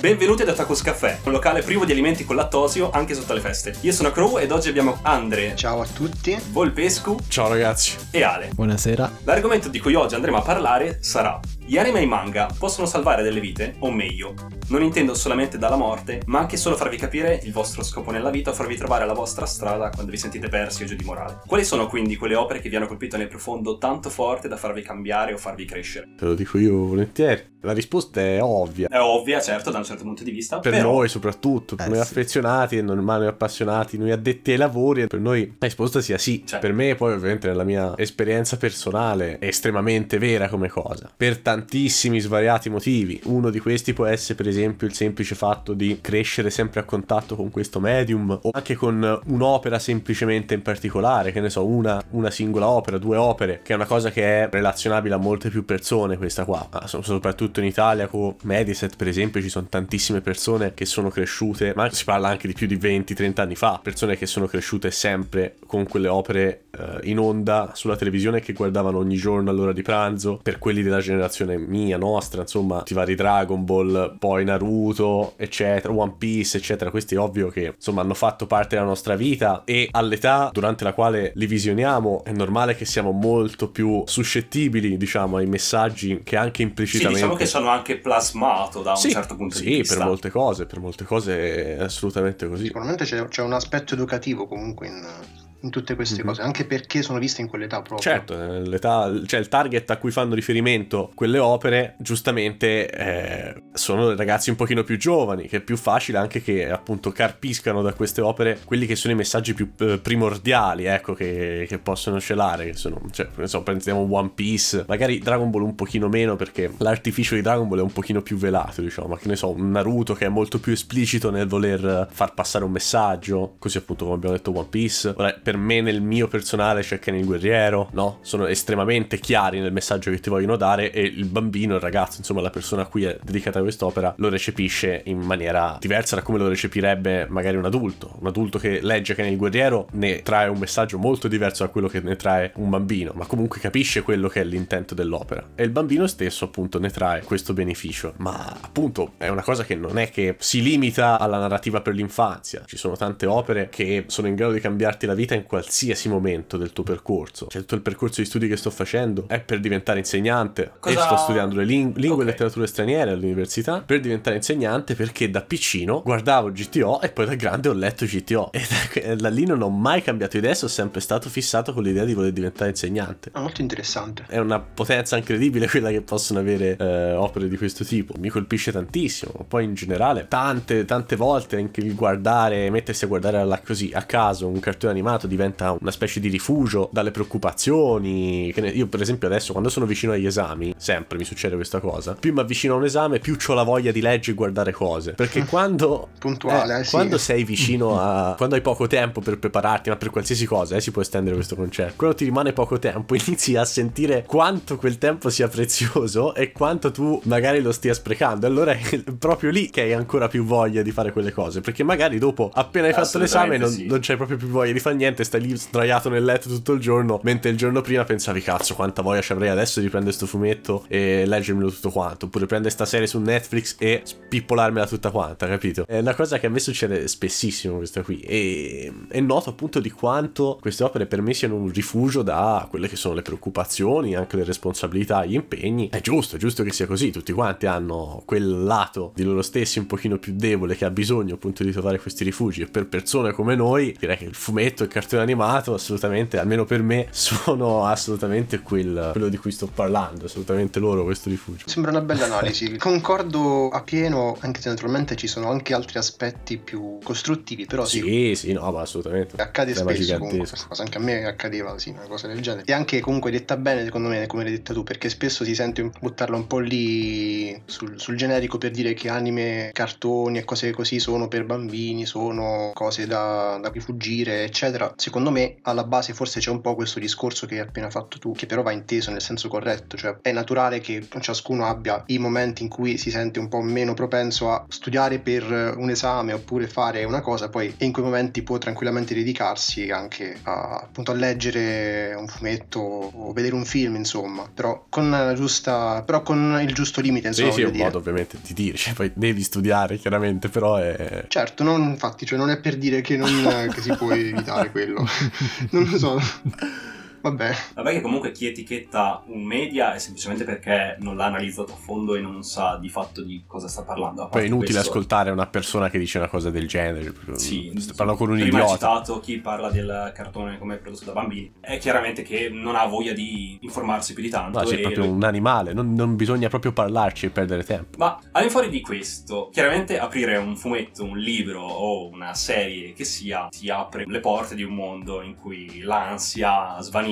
Benvenuti ad Otakus Caffè, un locale privo di alimenti con lattosio anche sotto le feste. Io sono Crow ed oggi abbiamo Andre, Ciao a tutti. Volpescu Ciao ragazzi. e Ale. Buonasera. L'argomento di cui oggi andremo a parlare sarà gli anime e i manga possono salvare delle vite, o meglio, non intendo solamente dalla morte, ma anche solo farvi capire il vostro scopo nella vita o farvi trovare la vostra strada quando vi sentite persi o giù di morale. Quali sono quindi quelle opere che vi hanno colpito nel profondo tanto forte da farvi cambiare o farvi crescere? Te lo dico io volentieri. La risposta è ovvia. È ovvia, certo, da un certo punto di vista, Per però... noi soprattutto, per Eh, noi sì. affezionati, normali appassionati, noi addetti ai lavori, per noi la risposta sia sì. Cioè. Per me poi ovviamente nella mia esperienza personale è estremamente vera come cosa. Per tantissimi svariati motivi. Uno di questi può essere per esempio il semplice fatto di crescere sempre a contatto con questo medium o anche con un'opera semplicemente in particolare, che ne so, una, una singola opera, due opere, che è una cosa che è relazionabile a molte più persone questa qua. Ma so- soprattutto in Italia con Mediaset per esempio ci sono tantissime persone che sono cresciute, ma si parla anche di più di 20-30 anni fa, persone che sono cresciute sempre con quelle opere eh, in onda sulla televisione che guardavano ogni giorno all'ora di pranzo, per quelli della generazione mia, nostra, insomma, i vari Dragon Ball, poi Naruto, eccetera, One Piece, eccetera. Questi è ovvio che insomma hanno fatto parte della nostra vita e all'età durante la quale li visioniamo è normale che siamo molto più suscettibili, diciamo, ai messaggi che anche Sì, implicitamente diciamo che sono anche plasmato da un Sì, certo punto sì, di vista. per molte cose, per molte cose è assolutamente così. Sicuramente c'è, c'è un aspetto educativo comunque in, in tutte queste Mhm. cose, anche perché sono viste in quell'età proprio. Certo, eh, l'età, cioè il target a cui fanno riferimento quelle opere, giustamente eh, sono ragazzi un pochino più giovani, che è più facile anche che appunto carpiscano da queste opere quelli che sono i messaggi più eh, primordiali, ecco, che, che possono celare, che sono, cioè, so, prendiamo One Piece, magari Dragon Ball un pochino meno perché l'artificio di Dragon Ball è un pochino più velato, diciamo, ma che ne so, un Naruto che è molto più esplicito nel voler far passare un messaggio, così appunto come abbiamo detto One Piece. Ora, per me nel mio personale c'è Ken il guerriero, no? Sono estremamente chiari nel messaggio che ti vogliono dare e il bambino, il ragazzo, insomma la persona a cui è dedicata quest'opera lo recepisce in maniera diversa da come lo recepirebbe magari un adulto. Un adulto che legge Ken il guerriero ne trae un messaggio molto diverso da quello che ne trae un bambino, ma comunque capisce quello che è l'intento dell'opera. E il bambino stesso appunto ne trae questo beneficio. Ma appunto è una cosa che non è che si limita alla narrativa per l'infanzia. Ci sono tante opere che sono in grado di cambiarti la vita in qualsiasi momento del tuo percorso. Cioè tutto il percorso di studi che sto facendo è per diventare insegnante Cosa- e sto studiando le ling- lingue Ok. e letterature straniere all'università per diventare insegnante perché da piccino guardavo GTO e poi da grande ho letto GTO e da, da lì non ho mai cambiato idea, sono sempre stato fissato con l'idea di voler diventare insegnante. Ah, molto interessante. È una potenza incredibile quella che possono avere eh, opere di questo tipo. Mi colpisce tantissimo. Poi in generale, tante, tante volte anche il guardare, mettersi a guardare alla- così a caso un cartone animato diventa una specie di rifugio dalle preoccupazioni. Io, per esempio, adesso quando sono vicino agli esami, sempre mi succede questa cosa. Più mi avvicino a un esame, più ho la voglia di leggere e guardare cose. Perché quando Puntuale, eh, eh, sì. quando sei vicino a. quando hai poco tempo per prepararti, ma per qualsiasi cosa, eh, si può estendere questo concetto. Quando ti rimane poco tempo, inizi a sentire quanto quel tempo sia prezioso e quanto tu magari lo stia sprecando. Allora è proprio lì che hai ancora più voglia di fare quelle cose. Perché magari dopo, appena hai fatto l'esame, non, sì. non c'hai proprio più voglia di fare niente, stai lì sdraiato nel letto tutto il giorno. Mentre il giorno prima pensavi, cazzo, quanta voglia ci avrei adesso di prendere sto fumetto e leggermelo tutto quanto. Oppure prendere sta serie su Netflix e spippolarmela tutta quanta, capito? È una cosa che a me succede spessissimo questa qui. E è noto appunto di quanto queste opere per me siano un rifugio da quelle che sono le preoccupazioni, anche le responsabilità, gli impegni. È giusto, è giusto che sia così. Tutti quanti hanno quel lato di loro stessi un pochino più debole che ha bisogno appunto di trovare questi rifugi. E per persone come noi, direi che il fumetto, il cartone animato, assolutamente, almeno per me, sono assolutamente quel, quello di cui sto parlando. Assolutamente loro questo rifugio. Sembra una bella analisi. Concordo appieno, anche se naturalmente ci sono anche altri aspetti più costruttivi, però sì. Sì, sì, no, ma assolutamente. Accade Tema spesso comunque cosa, anche a me accadeva sì, una cosa del genere. E anche comunque detta bene, secondo me, come l'hai detta tu, perché spesso si sente buttarla un po' lì sul, sul generico per dire che anime, cartoni e cose così sono per bambini, sono cose da, da cui fuggire, eccetera. Secondo me alla base forse c'è un po' questo discorso che hai appena fatto tu, che però va inteso nel senso corretto, cioè è naturale che ciascuno abbia i momenti in cui si sente un po' meno propenso a studiare per un esame oppure fare una cosa, poi in quei momenti può tranquillamente dedicarsi anche a, appunto a leggere un fumetto o vedere un film, insomma, però con la giusta però con il giusto limite, insomma, Sì, sì, è un dire. modo ovviamente di dire, cioè, poi devi studiare chiaramente, però è... Certo, non, infatti, cioè non è per dire che, non, che si può evitare quello. non lo so. Vabbè. Vabbè che comunque chi etichetta un media è semplicemente perché non l'ha analizzato a fondo e non sa di fatto di cosa sta parlando. Poi è inutile questo- ascoltare una persona che dice una cosa del genere. Sì, Sto parlando con un prima hai idiota. citato chi parla del cartone come prodotto da bambini. È chiaramente che non ha voglia di informarsi più di tanto. No, sei e- proprio un animale, non, non bisogna proprio parlarci e perdere tempo. Ma all'infuori di questo, chiaramente aprire un fumetto, un libro o una serie che sia ti apre le porte di un mondo in cui l'ansia svanisce,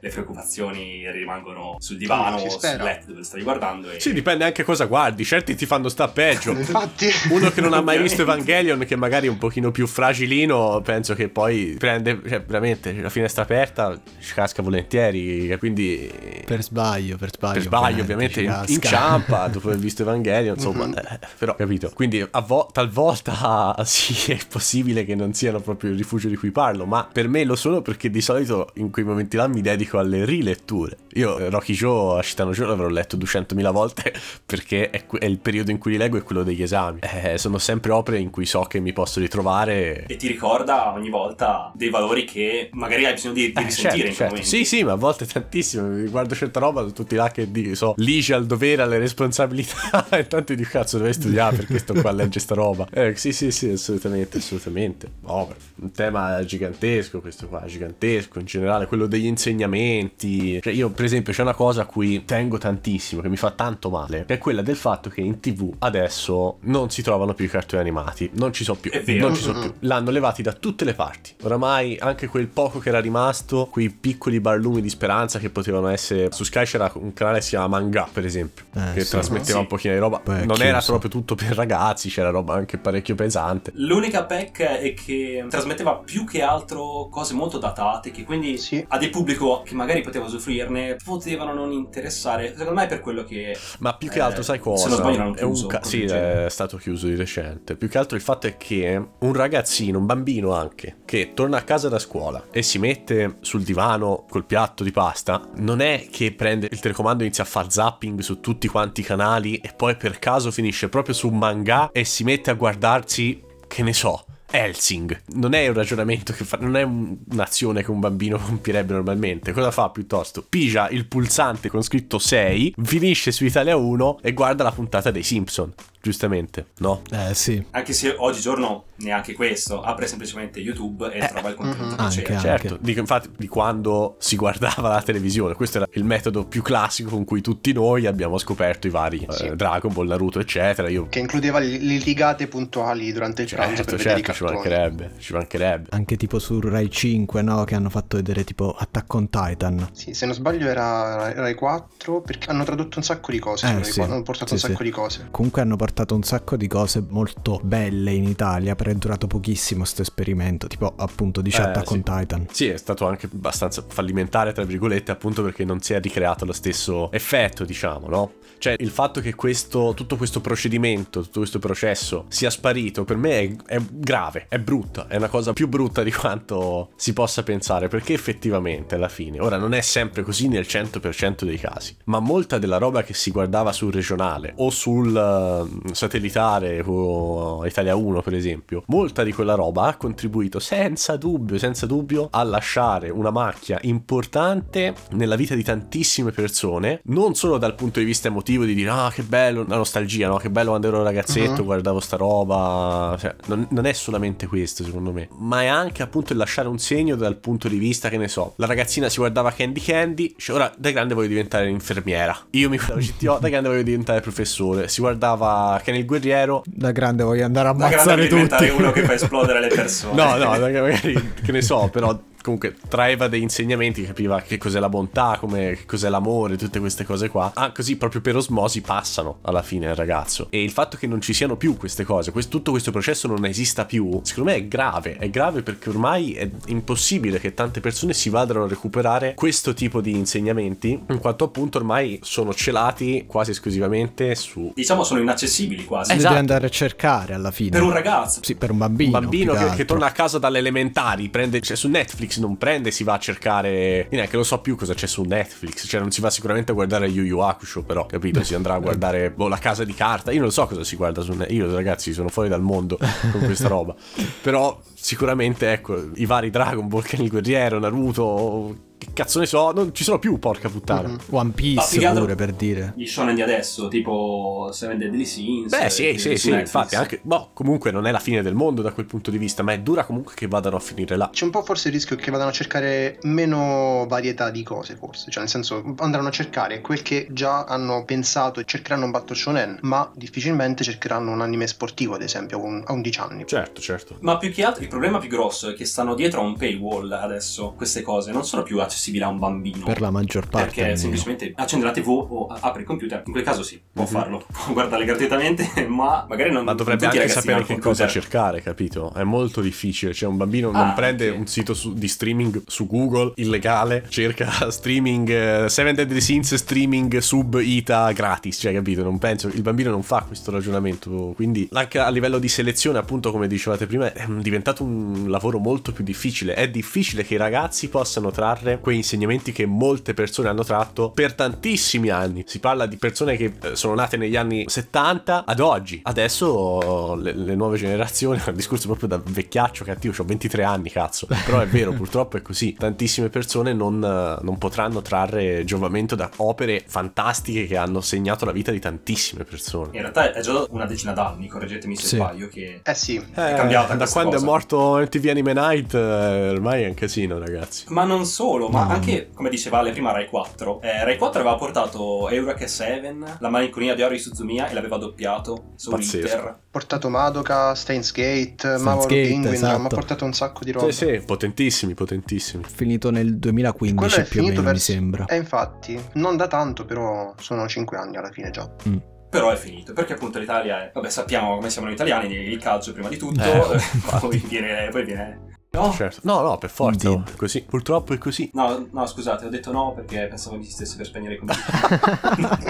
le preoccupazioni rimangono sul divano o sul letto dove stai guardando. E... Sì, dipende anche cosa guardi, certi ti fanno sta peggio. Infatti. Uno che non ha mai visto. Evangelion, che magari è un pochino più fragilino, penso che poi prende, cioè veramente, la finestra aperta ci casca volentieri, quindi... Per sbaglio, per sbaglio. Per sbaglio, ovviamente, inciampa dopo aver visto Evangelion, insomma, Mhm. eh, però, capito? Quindi a vo- talvolta sì, è possibile che non siano proprio il rifugio di cui parlo, ma per me lo sono perché di solito in quei momenti là mi dedico alle riletture. Io eh, Rocky Joe, Ashitano Joe l'avrò letto 200.000 volte perché è, è il periodo in cui li leggo e quello degli esami. Eh, sono sempre opere in cui so che mi posso ritrovare E ti ricorda ogni volta dei valori che magari hai bisogno di, di Eh, risentire certo, in certo. momenti. Sì, sì, ma a volte tantissimo. Guardo certa roba, sono tutti là che dico, so, lici al dovere, alle responsabilità. e tanto dico, cazzo, dovrei studiare perché sto qua a leggere sta roba. Eh, sì, sì, sì, assolutamente, assolutamente. Oh, un tema gigantesco questo qua, gigantesco in generale, quello degli insegnamenti. Cioè, io, per esempio, c'è una cosa a cui tengo tantissimo, che mi fa tanto male, che è quella del fatto che in tv adesso non si trovano più i cartoni animati. Non ci sono più. Non ci sono più. L'hanno levati da tutte le parti. Oramai anche quel poco che era rimasto, quei piccoli barlumi di speranza che potevano essere. Su Sky c'era un canale che si chiama Manga, per esempio, Eh, che sì. trasmetteva Sì. un pochino di roba. È non era chiuso. proprio tutto per ragazzi, c'era roba anche parecchio pesante. L'unica pecca è che trasmetteva più che altro cose molto datate, che quindi Sì. a dei pubblico che magari poteva usufruirne potevano non interessare. Secondo me è per quello che. Ma più che Eh, altro, sai cosa? se non sbaglio l'hanno È un chiuso, ca- sì, è stato chiuso di recente. Più che altro il fatto è che un ragazzino, un bambino anche, che torna a casa da scuola e si mette sul divano col piatto di pasta, non è che prende il telecomando e inizia a fare zapping su tutti quanti i canali e poi per caso finisce proprio su un manga e si mette a guardarsi, che ne so. Helsing non è un ragionamento che fa, non è un- un'azione che un bambino compierebbe normalmente. Cosa fa piuttosto? Pigia il pulsante con scritto 6, finisce su Italia 1 e guarda la puntata dei Simpson. Giustamente, no? Eh sì, Anche se oggigiorno neanche questo, apre semplicemente YouTube e Eh, trova il contenuto mhm. che anche. Certo, dico infatti di quando si guardava la televisione, questo era il metodo più classico con cui tutti noi abbiamo scoperto i vari Sì. eh, Dragon Ball, Naruto, eccetera. Io Che includeva le litigate puntuali durante il pranzo certo, certo, ci mancherebbe, ci mancherebbe. anche tipo su Rai 5, no? Che hanno fatto vedere tipo Attack on Titan. Sì, se non sbaglio era Rai 4 perché hanno tradotto un sacco di cose. Eh, su Rai sì. 4, hanno portato Sì, un sacco sì. di cose. Comunque hanno portato un sacco di cose molto belle in Italia, però è durato pochissimo sto esperimento, tipo appunto di Eh, Attack sì. Titan. Sì, è stato anche abbastanza fallimentare, tra virgolette, appunto perché non si è ricreato lo stesso effetto, diciamo, no? Cioè, il fatto che questo, tutto questo procedimento, tutto questo processo sia sparito, per me è, è grave, è brutta, è una cosa più brutta di quanto si possa pensare, perché effettivamente alla fine, ora non è sempre così nel 100% dei casi, ma molta della roba che si guardava sul regionale o sul eh, satellitare o Italia 1 per esempio, molta di quella roba ha contribuito senza dubbio, senza dubbio a lasciare una macchia importante nella vita di tantissime persone, non solo dal punto di vista emotivo di dire ah che bello, la nostalgia, no? Che bello quando ero ragazzetto, Mhm. guardavo sta roba, cioè, non, non è solamente questo secondo me, ma è anche appunto il lasciare un segno dal punto di vista che ne so, la ragazzina si guardava Candy Candy, dice ora da grande voglio diventare infermiera, io mi guardavo CTO, da grande voglio diventare professore, si guardava Ken il guerriero, Da grande voglio andare a grande ammazzare è diventare tutti. uno che fa esplodere le persone. No, no, magari che ne so, però comunque traeva dei insegnamenti, capiva che cos'è la bontà, come, che cos'è l'amore, tutte queste cose qua. Ah, così proprio per osmosi passano alla fine al ragazzo. E il fatto che non ci siano più queste cose, questo, tutto questo processo non esista più, secondo me è grave. È grave perché ormai è impossibile che tante persone si vadano a recuperare questo tipo di insegnamenti, in quanto appunto ormai sono celati quasi esclusivamente su... Diciamo sono inaccessibili quasi. Si Esatto. deve andare a cercare alla fine. Per un ragazzo. Sì, per un bambino. Un bambino che, che torna a casa dalle elementari, prende, cioè su Netflix non prende, si va a cercare. Io neanche lo so più cosa c'è su Netflix. Cioè, non si va sicuramente a guardare Yu Yu Hakusho, però, capito? Si andrà a guardare boh, la casa di carta. Io non so cosa si guarda su Netflix. Io, ragazzi, sono fuori dal mondo con questa roba. Però, sicuramente, ecco, i vari Dragon Ball, Ken il Guerriero, Naruto. Che cazzo ne so, non ci sono più, porca puttana. Mhm. One Ma Piece altro- pure per dire. Gli shonen di adesso, tipo Seven Deadly Sins. Beh, eh, sì, di- sì, sì, infatti, anche, boh, comunque non è la fine del mondo da quel punto di vista, ma è dura comunque che vadano a finire là. C'è un po' forse il rischio che vadano a cercare meno varietà di cose, forse. Cioè, nel senso, andranno a cercare quel che già hanno pensato e cercheranno un Battle Shonen, ma difficilmente cercheranno un anime sportivo, ad esempio, a un- a 11 anni. Certo, certo. Ma più che altro il problema più grosso è che stanno dietro a un paywall adesso. Queste cose non sono più accessibili a un bambino. Per la maggior parte. Perché almeno. semplicemente accende la TV o apre il computer. In quel caso sì, può Mhm. farlo. Può guardarle gratuitamente, ma magari non Ma dovrebbe anche sapere che cosa cercare, capito? È molto difficile. Cioè, un bambino Ah, non prende sì. un sito su- di streaming su Google illegale, cerca streaming eh, Seven Deadly Sins streaming sub ITA gratis. Cioè, capito? Non penso. Il bambino non fa questo ragionamento. Quindi, anche a livello di selezione, appunto, come dicevate prima, è diventato un lavoro molto più difficile. È difficile che i ragazzi possano trarre quei insegnamenti che molte persone hanno tratto per tantissimi anni. Si parla di persone che eh, sono nate negli anni 70 ad oggi. Adesso le, le nuove generazioni, è un discorso proprio da vecchiaccio cattivo, ho 23 anni, cazzo. Però è vero, purtroppo è così. Tantissime persone non, eh, non potranno trarre giovamento da opere fantastiche che hanno segnato la vita di tantissime persone. In realtà è già da una decina d'anni, correggetemi se Sì. sbaglio, che Eh sì, Eh, cambiata da questa quando cosa. è morto MTV Anime Night, eh, ormai è un casino, ragazzi. Ma non solo, ma No. anche, come diceva Ale prima, Rai 4. Eh, Rai 4 aveva portato Eureka 7, la malinconia di Ori Suzumiya e l'aveva doppiato su Pazzesco. Reaper. portato Madoka, Steins Gate, Mauro Gate, Penguin, esatto. ma ha portato un sacco di roba. Sì, sì, potentissimi, potentissimi. Finito nel Quello 2015 è più o finito meno, mi verso- sembra. Eh, infatti, non da tanto, però sono 5 anni alla fine già. Però è finito, perché appunto l'Italia è... Vabbè, sappiamo come siamo noi italiani, il calcio prima di tutto, Eh, poi viene... Poi viene... No, Certo. No, no, per forza. È Così. Purtroppo è così. no, no, scusate, ho detto no perché pensavo mi stesse per spegnere i computer.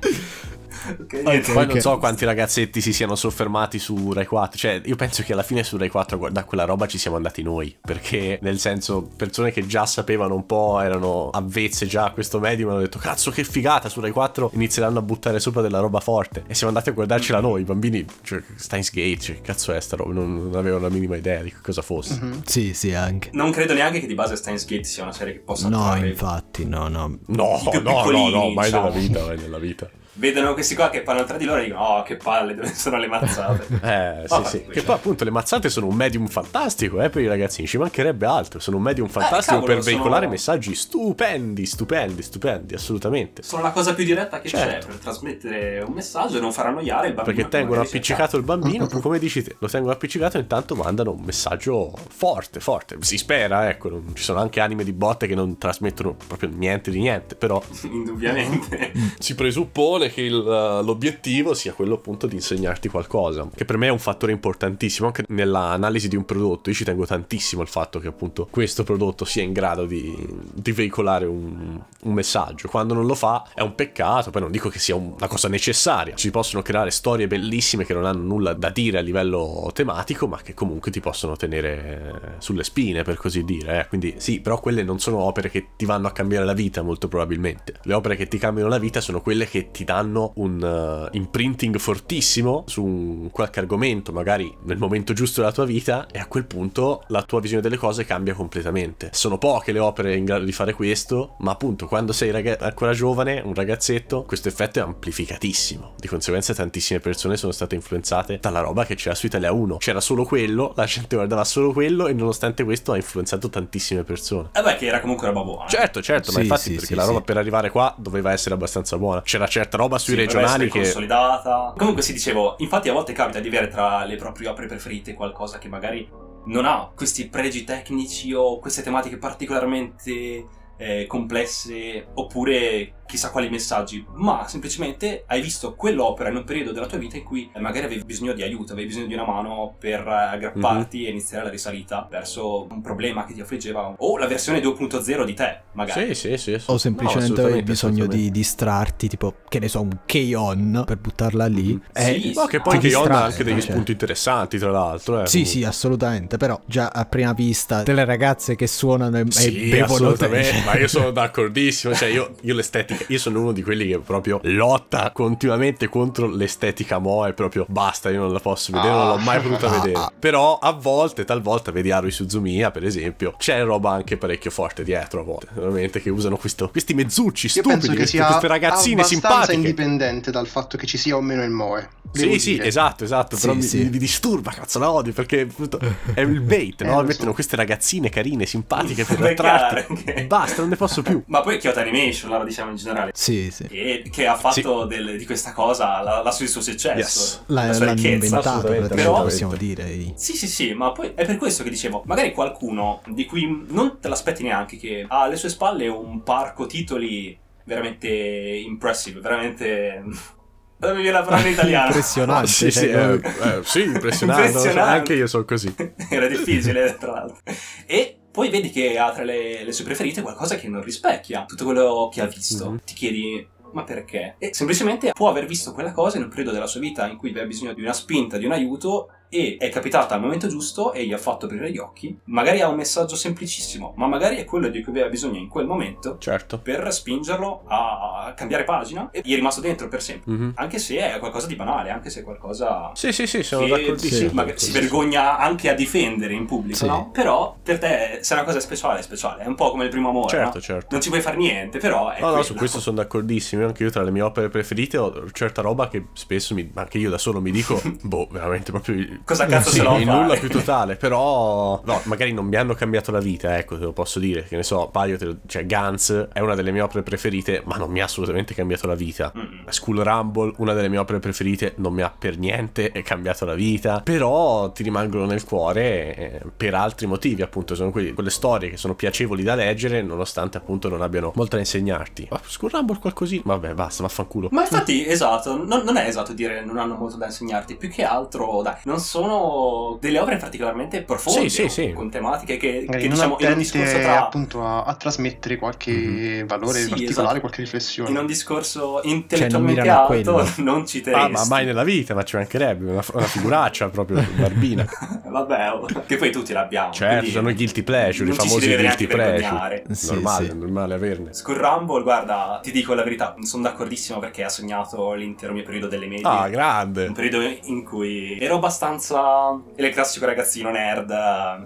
ok, niente. Poi ok. non so quanti ragazzetti si siano soffermati su Rai 4. Cioè, io penso che alla fine su Rai 4 a guardare quella roba ci siamo andati noi. Perché, nel senso, persone che già sapevano un po', erano avvezze già a questo medium, hanno detto: Cazzo, che figata! Su Rai 4 inizieranno a buttare sopra della roba forte. E siamo andati a guardarcela noi. I bambini, cioè, Steins Gate, cioè, che cazzo è sta roba? Non, non avevano la minima idea di che cosa fosse. Mhm. Sì, sì, anche. Non credo neanche che di base Steins Gate sia una serie che possa No, attrarre- infatti, no, no. No, no, no, no, mai nella vita, mai nella vita. Vedono questi qua che parlano tra di loro e dicono oh che palle, dove sono le mazzate? Eh, sì, Vabbè, sì. Che poi appunto le mazzate sono un medium fantastico, eh, per i ragazzini. Ci mancherebbe altro. Sono un medium fantastico Eh, cavolo, per veicolare sono- messaggi stupendi, stupendi, stupendi, assolutamente. Sono la cosa più diretta che Certo. c'è per trasmettere un messaggio e non far annoiare il bambino. Perché tengono appiccicato il bambino, come dici te, lo tengono appiccicato e intanto mandano un messaggio forte, forte. Si spera, ecco, non- ci sono anche anime di botte che non trasmettono proprio niente di niente, però. Indubbiamente. si presuppone che il, uh, l'obiettivo sia quello appunto di insegnarti qualcosa, che per me è un fattore importantissimo anche nell'analisi di un prodotto. Io ci tengo tantissimo al fatto che appunto questo prodotto sia in grado di, di veicolare un, un messaggio. Quando non lo fa è un peccato, poi non dico che sia un- una cosa necessaria. Si possono creare storie bellissime che non hanno nulla da dire a livello tematico, ma che comunque ti possono tenere sulle spine, per così dire. eh. Quindi sì, però quelle non sono opere che ti vanno a cambiare la vita, molto probabilmente. Le opere che ti cambiano la vita sono quelle che ti danno un eh, imprinting fortissimo su un qualche argomento, magari nel momento giusto della tua vita, e a quel punto la tua visione delle cose cambia completamente. Sono poche le opere in grado di fare questo, ma appunto quando sei raga- ancora giovane, un ragazzetto, questo effetto è amplificatissimo. Di conseguenza tantissime persone sono state influenzate dalla roba che c'era su Italia 1. C'era solo quello, la gente guardava solo quello e nonostante questo ha influenzato tantissime persone. Eh beh, che era comunque roba buona. Certo, certo, ma Sì, infatti sì, perché sì, la roba sì. per arrivare qua doveva essere abbastanza buona. C'era certa roba sui Sì, regionali che... consolidata. Comunque si dicevo, infatti a volte capita di avere tra le proprie opere preferite qualcosa che magari non ha questi pregi tecnici o queste tematiche particolarmente eh, complesse oppure chissà quali messaggi, ma semplicemente hai visto quell'opera in un periodo della tua vita in cui eh, magari avevi bisogno di aiuto, avevi bisogno di una mano per eh, aggrapparti mm-hmm. e iniziare la risalita verso un problema che ti affliggeva o la versione 2.0 di te, magari. Sì, sì, sì. sì. O semplicemente no, avevi bisogno di distrarti, tipo, che ne so, un K-On per buttarla lì. Mm-hmm. E sì, no, che poi K-On ha anche degli cioè. spunti interessanti, tra l'altro. Eh, sì, sì, assolutamente, però già a prima vista delle ragazze che suonano e, sì, e bevono te. Cioè. Ma io sono d'accordissimo, cioè io, io l'estetica io sono uno di quelli che proprio lotta continuamente contro l'estetica Moe, proprio basta, io non la posso vedere, non l'ho mai potuta ah, vedere. Ah. Però a volte, talvolta, vedi Arui Suzumiya, per esempio, c'è roba anche parecchio forte dietro a volte, veramente, che usano questo, questi mezzucci io stupidi, queste, queste ragazzine simpatiche. indipendente dal fatto che ci sia o meno il Moe. Sì, dire. sì, esatto, esatto, sì, però sì. Mi, mi, disturba, cazzo, la odio, perché è il bait, no? Eh, Mettono so. queste ragazzine carine, simpatiche per attrarti. Basta, non ne posso più. Ma poi Kyoto Animation, la diciamo in generale. Sì, sì. E che ha fatto del, di questa cosa la, la, il suo successo. Yes. La, la sua l'hanno inventato, però possiamo dire. Sì, sì, sì, ma poi è per questo che dicevo, magari qualcuno di cui non te l'aspetti neanche che ha alle sue spalle un parco titoli veramente impressive, veramente mi viene la parola in italiano. Impressionante. sì, sì, eh, eh, sì impressionante. impressionante. Anche io sono così. Era difficile, tra l'altro. E poi vedi che ha tra le, le, sue preferite qualcosa che non rispecchia tutto quello che ha visto. Mm-hmm. Ti chiedi, ma perché? E semplicemente può aver visto quella cosa in un periodo della sua vita in cui aveva bisogno di una spinta, di un aiuto e è capitata al momento giusto e gli ha fatto aprire gli occhi. Magari ha un messaggio semplicissimo, ma magari è quello di cui aveva bisogno in quel momento certo. per spingerlo a cambiare pagina e gli è rimasto dentro per sempre. Mm-hmm. Anche se è qualcosa di banale, anche se è qualcosa Sì, sì, sì, sono d'accordissimo. Magari si vergogna anche a difendere in pubblico, sì. no? Però per te se è una cosa speciale, è speciale, è un po' come il primo amore, certo, no? certo. Non ci puoi fare niente, però è No, no, su questo sono d'accordissimo, anche io tra le mie opere preferite ho certa roba che spesso mi, anche io da solo mi dico, boh, veramente proprio Cosa cazzo sì, se lo il nulla più totale, però no, magari non mi hanno cambiato la vita, ecco, te lo posso dire, che ne so, paio, cioè Guns è una delle mie opere preferite, ma non mi ha assolutamente cambiato la vita. Mm. School Rumble, una delle mie opere preferite, non mi ha per niente cambiato la vita, però ti rimangono nel cuore eh, per altri motivi, appunto, sono quelli, quelle storie che sono piacevoli da leggere, nonostante appunto non abbiano molto da insegnarti. Ma School Rumble qualcosina, vabbè, basta, vaffanculo. Ma infatti, esatto, non, non è esatto dire non hanno molto da insegnarti, più che altro, dai, non sono delle opere particolarmente profonde, sì, sì, sì. con tematiche che, che diciamo in un discorso tra... appunto a, a trasmettere qualche mm-hmm. valore particolare, esatto. qualche riflessione. In un discorso intellettualmente cioè, alto non ci terresti. Ah, ma mai nella vita, ma ci mancherebbe, una, una figuraccia proprio, barbina. Vabbè, oh, che poi tutti l'abbiamo. Certo, sono i guilty pleasure, i famosi guilty pleasure. Sì, normale, sì. normale averne. Skull Rumble, guarda, ti dico la verità, sono d'accordissimo perché ha sognato l'intero mio periodo delle medie. Ah, grande! Un periodo in cui ero abbastanza è il classico ragazzino nerd,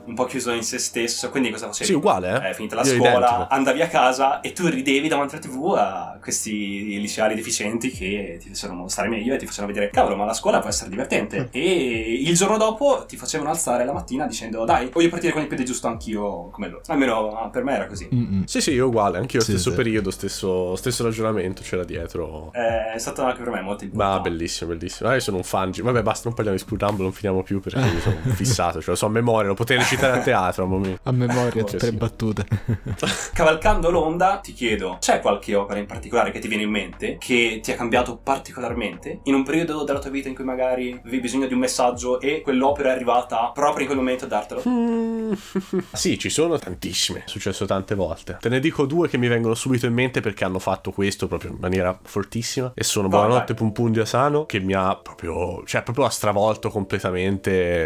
un po' chiuso in se stesso. Quindi cosa facevi? Sì, uguale. Eh? eh finita la Io scuola, identico. andavi a casa e tu ridevi davanti alla TV a questi liceali deficienti che ti facevano stare meglio e ti facevano vedere, cavolo, ma la scuola può essere divertente. Mm. e il giorno dopo ti facevano alzare la mattina dicendo, dai, voglio partire con il piede giusto anch'io come loro. Almeno per me era così. Mm-mm. Sì, sì, io uguale, anche io sì, stesso sì. periodo, stesso, stesso, ragionamento c'era dietro. Eh, è stato anche per me molto importante. Ma bellissimo, bellissimo. Ah, io sono un fan. Vabbè, basta, non parliamo di School Rumble, non finiamo più perché mi sono fissato, ce lo so a memoria, lo potevi recitare a teatro a momento. A memoria, tutte le battute. Cavalcando l'onda, ti chiedo, c'è qualche opera in particolare che ti viene in mente, che ti ha cambiato particolarmente, in un periodo della tua vita in cui magari avevi bisogno di un messaggio e quell'opera è arrivata proprio in quel momento a dartelo? Mm. sì, ci sono tantissime, è successo tante volte. Te ne dico due che mi vengono subito in mente perché hanno fatto questo proprio in maniera fortissima e sono vai, Buonanotte Pum Pum di Asano che mi ha proprio, cioè proprio ha stravolto completamente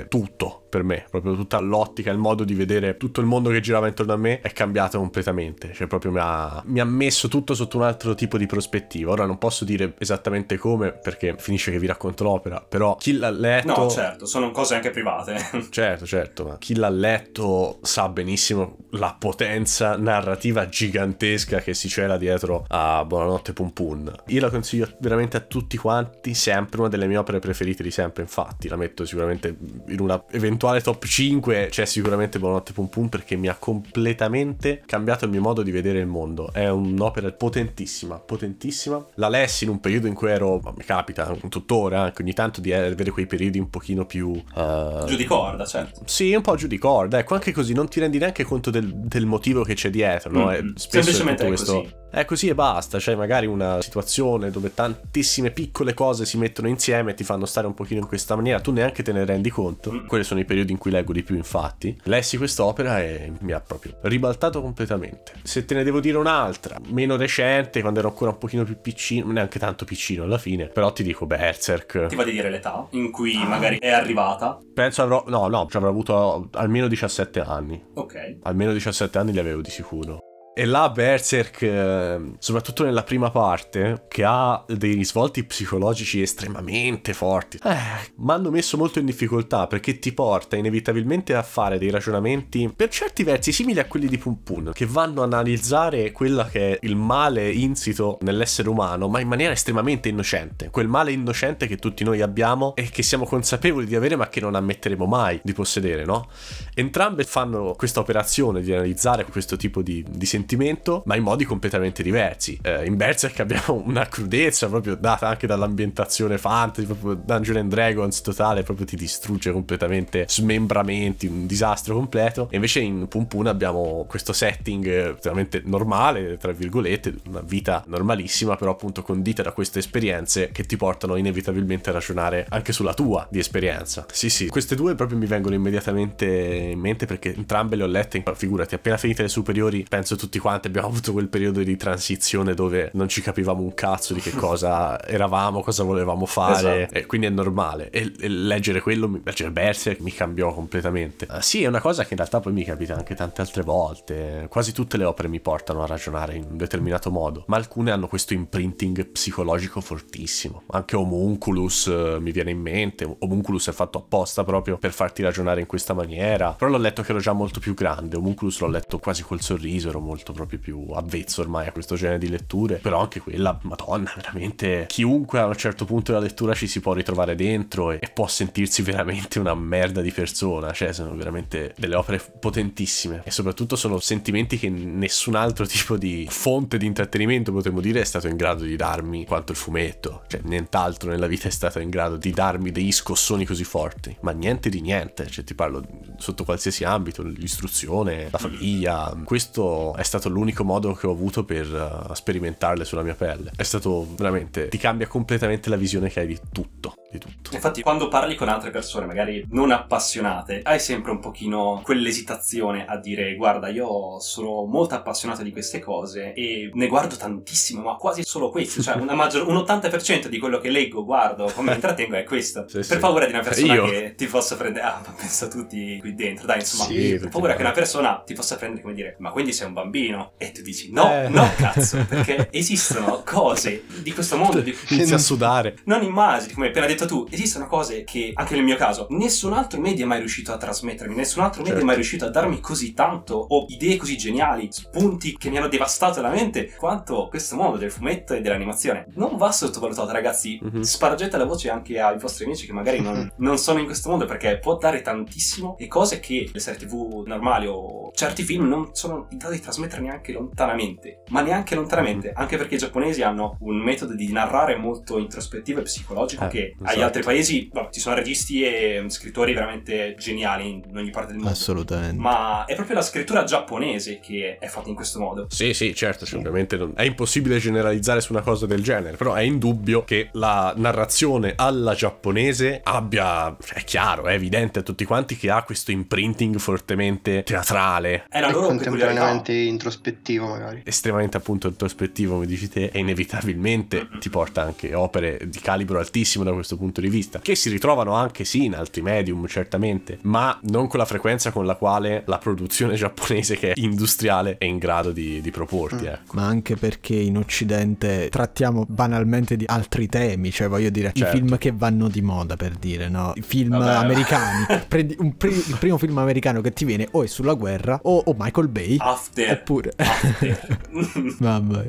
tutto per me, proprio tutta l'ottica, il modo di vedere tutto il mondo che girava intorno a me è cambiato completamente, cioè proprio mi ha, mi ha, messo tutto sotto un altro tipo di prospettiva. Ora non posso dire esattamente come perché finisce che vi racconto l'opera, però chi l'ha letto... No, certo, sono cose anche private. certo, certo, ma chi l'ha letto sa benissimo la potenza narrativa gigantesca che si cela dietro a Buonanotte Pum Pum. Io la consiglio veramente a tutti quanti, sempre una delle mie opere preferite di sempre, infatti la metto sicuramente in una eventuale eventuale top 5 c'è sicuramente Buonanotte Pum Pum perché mi ha completamente cambiato il mio modo di vedere il mondo. È un'opera potentissima, potentissima. La lessi in un periodo in cui ero, mi capita tuttora anche ogni tanto di avere quei periodi un pochino più... Uh... Giù di corda, certo. Sì, un po' giù di corda, ecco, anche così non ti rendi neanche conto del, del motivo che c'è dietro, no? Mm-hmm. Semplicemente è questo... così è così e basta, cioè magari una situazione dove tantissime piccole cose si mettono insieme e ti fanno stare un pochino in questa maniera, tu neanche te ne rendi conto. Mm. Quelli sono i periodi in cui leggo di più, infatti. Lessi quest'opera e mi ha proprio ribaltato completamente. Se te ne devo dire un'altra, meno recente, quando ero ancora un pochino più piccino, neanche tanto piccino alla fine, però ti dico Berserk. Ti va di dire l'età in cui magari è arrivata? Penso avrò, no, no, avrò avuto almeno 17 anni. Ok. Almeno 17 anni li avevo di sicuro. E là Berserk, ehm, soprattutto nella prima parte, che ha dei risvolti psicologici estremamente forti, eh, mi hanno messo molto in difficoltà perché ti porta inevitabilmente a fare dei ragionamenti per certi versi simili a quelli di Pum Pum, che vanno a analizzare quella che è il male insito nell'essere umano, ma in maniera estremamente innocente. Quel male innocente che tutti noi abbiamo e che siamo consapevoli di avere ma che non ammetteremo mai di possedere, no? Entrambe fanno questa operazione di analizzare questo tipo di, di sentimenti sentimento, ma in modi completamente diversi. Eh, in Berserk abbiamo una crudezza proprio data anche dall'ambientazione fantasy, proprio Dungeon and Dragons totale, proprio ti distrugge completamente, smembramenti, un disastro completo. E invece in Pum Pum abbiamo questo setting veramente normale, tra virgolette, una vita normalissima, però appunto condita da queste esperienze che ti portano inevitabilmente a ragionare anche sulla tua di esperienza. Sì, sì, queste due proprio mi vengono immediatamente in mente perché entrambe le ho lette, figurati, appena finite le superiori, penso tutti tutti quanti abbiamo avuto quel periodo di transizione dove non ci capivamo un cazzo di che cosa eravamo, cosa volevamo fare, esatto. e quindi è normale. E, e, leggere quello, leggere Berserk mi cambiò completamente. Uh, sì, è una cosa che in realtà poi mi capita anche tante altre volte. Quasi tutte le opere mi portano a ragionare in un determinato modo, ma alcune hanno questo imprinting psicologico fortissimo. Anche Homunculus uh, mi viene in mente. Homunculus è fatto apposta proprio per farti ragionare in questa maniera. Però l'ho letto che ero già molto più grande. Homunculus l'ho letto quasi col sorriso, ero molto molto proprio più avvezzo ormai a questo genere di letture, però anche quella, madonna, veramente chiunque a un certo punto della lettura ci si può ritrovare dentro e, e può sentirsi veramente una merda di persona, cioè sono veramente delle opere potentissime. E soprattutto sono sentimenti che nessun altro tipo di fonte di intrattenimento, potremmo dire, è stato in grado di darmi quanto il fumetto, cioè nient'altro nella vita è stato in grado di darmi degli scossoni così forti, ma niente di niente, cioè ti parlo sotto qualsiasi ambito, l'istruzione, la famiglia, questo è stato l'unico modo che ho avuto per uh, sperimentarle sulla mia pelle. È stato veramente, ti cambia completamente la visione che hai di tutto di tutto. Infatti, quando parli con altre persone, magari non appassionate, hai sempre un pochino quell'esitazione a dire: Guarda, io sono molto appassionato di queste cose e ne guardo tantissimo, ma quasi solo queste. Cioè, maggior, un 80% di quello che leggo, guardo, come mi intrattengo è questo. Sì, per sì. paura di una persona io. che ti possa prendere. Ah, ma penso tutti qui dentro. Dai, insomma, sì, per paura che una persona ti possa prendere come dire: Ma quindi sei un bambino? E tu dici: No, eh. no, cazzo, perché esistono cose di questo mondo. Di... Inizi a sudare. Non immagini, come appena detto detto tu, esistono cose che, anche nel mio caso, nessun altro media è mai riuscito a trasmettermi, nessun altro media certo. è mai riuscito a darmi così tanto, o idee così geniali, spunti che mi hanno devastato la mente, quanto questo mondo del fumetto e dell'animazione. Non va sottovalutato, ragazzi. Mm-hmm. Spargete la voce anche ai vostri amici che magari non, non sono in questo mondo, perché può dare tantissimo e cose che le serie tv normali o certi film non sono in grado di trasmettere neanche lontanamente. Ma neanche lontanamente, mm-hmm. anche perché i giapponesi hanno un metodo di narrare molto introspettivo e psicologico eh, che esatto. agli altri paesi vabbè, ci sono registi e scrittori veramente geniali in ogni parte del mondo. Assolutamente. Ma è proprio la scrittura giapponese che è fatta in questo modo. Sì, sì, certo, sì. ovviamente non... è impossibile generalizzare su una cosa del genere, però è indubbio che la narrazione alla giapponese abbia, è chiaro, è evidente a tutti quanti che ha questo imprinting fortemente teatrale. È la loro contemporaneamente introspettivo magari. Estremamente appunto introspettivo, come dici te, e inevitabilmente mm-hmm. ti porta anche opere di calibro altissimo da questo punto di vista, che si ritrovano anche sì in altri medium certamente, ma non con la frequenza con la quale la produzione giapponese che è industriale è in grado di, di proporti. Mm. Ecco. Ma anche perché in Occidente trattiamo banalmente di altri temi, cioè voglio dire, certo. i film che vanno di moda per dire, no? I film Vabbè. americani, prendi un pri- il primo film americano che ti viene o è sulla guerra o, o Michael Bay. After. Oppure... After. Mamma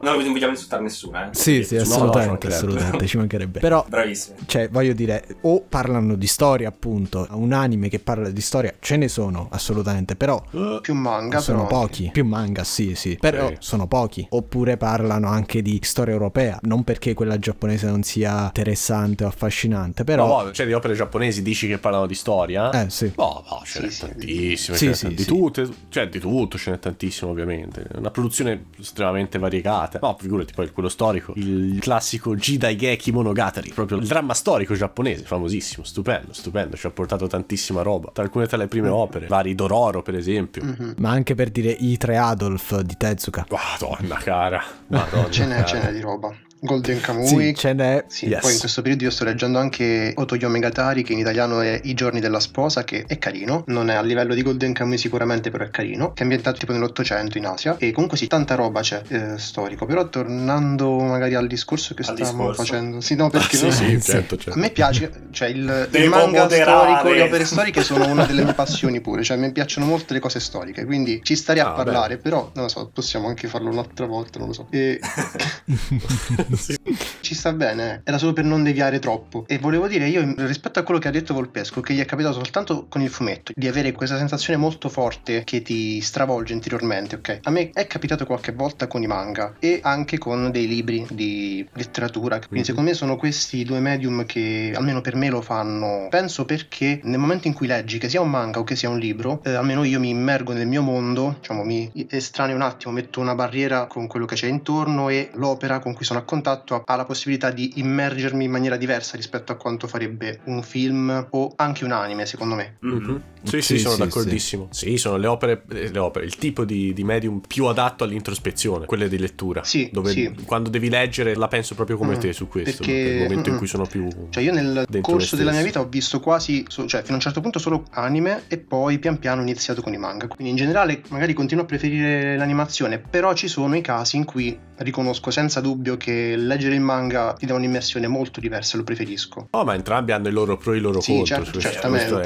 Non vogliamo insultare nessuno, eh? Sì, sì, assolutamente, no, no, assolutamente, ci mancherebbe. Però Bravissimo sì. Cioè, voglio dire, o parlano di storia, appunto, un anime che parla di storia, ce ne sono assolutamente, però uh, più manga sono però. pochi, più manga, sì, sì, però sì. sono pochi. Oppure parlano anche di storia europea, non perché quella giapponese non sia interessante o affascinante, però no, cioè di opere giapponesi dici che parlano di storia? Eh, sì. No, no, ce n'è sì, tantissime, sì, sì, di tutte, cioè di tutto ce n'è tantissimo, ovviamente. Una produzione estremamente variegata. No, figurati poi quello storico, il classico Jidaigeki Monogatari, proprio il dramma storico giapponese, famosissimo, stupendo, stupendo, ci ha portato tantissima roba. Tra alcune tra le prime opere, vari Dororo per esempio. Mm-hmm. Ma anche per dire i tre Adolf di Tezuka. Madonna cara, Madonna ce n'è, cara. ce n'è di roba. Golden Kamui. Sì, ce n'è. Sì, yes. Poi in questo periodo io sto leggendo anche Otoyo Megatari, che in italiano è I giorni della sposa, che è carino. Non è a livello di Golden Kamui sicuramente, però è carino. Che è ambientato tipo nell'Ottocento in Asia. E comunque sì, tanta roba c'è eh, storico. Però tornando magari al discorso che al stavamo discorso. facendo. Sì, no, perché sì, non... sì, certo, certo. a me piace, cioè il, il manga moderare. storico, le opere storiche sono una delle mie passioni pure. Cioè mi piacciono molto le cose storiche. Quindi ci starei a Ah, parlare, però non lo so, possiamo anche farlo un'altra volta, non lo so. E... sì. Ci sta bene, eh. era solo per non deviare troppo. E volevo dire io, rispetto a quello che ha detto Volpesco, che gli è capitato soltanto con il fumetto, di avere questa sensazione molto forte che ti stravolge interiormente, ok? A me è capitato qualche volta con i manga e anche con dei libri di letteratura. Quindi Mhm. secondo me sono questi due medium che almeno per me lo fanno. Penso perché nel momento in cui leggi, che sia un manga o che sia un libro, eh, almeno io mi immergo nel mio mondo, diciamo mi estraneo un attimo, metto una barriera con quello che c'è intorno e l'opera con cui sono a contatto ha- la possibilità di immergermi in maniera diversa rispetto a quanto farebbe un film o anche un anime, secondo me. Mhm. Sì, sì, Sì, sono sì, d'accordissimo. Sì. sono le opere, eh, le opere, il tipo di, di medium più adatto all'introspezione, quelle di lettura. Sì, dove sì. quando devi leggere la penso proprio come Mm, te su questo, perché- nel momento in mm, cui sono più... Cioè io nel corso della mia vita ho visto quasi, cioè fino a un certo punto solo anime e poi pian piano ho iniziato con i manga. Quindi in generale magari continuo a preferire l'animazione, però ci sono i casi in cui riconosco senza dubbio che leggere il manga ti dà un'immersione molto diversa, lo preferisco. Oh, ma entrambi hanno i loro pro e i loro Sì, contro. certo, certamente.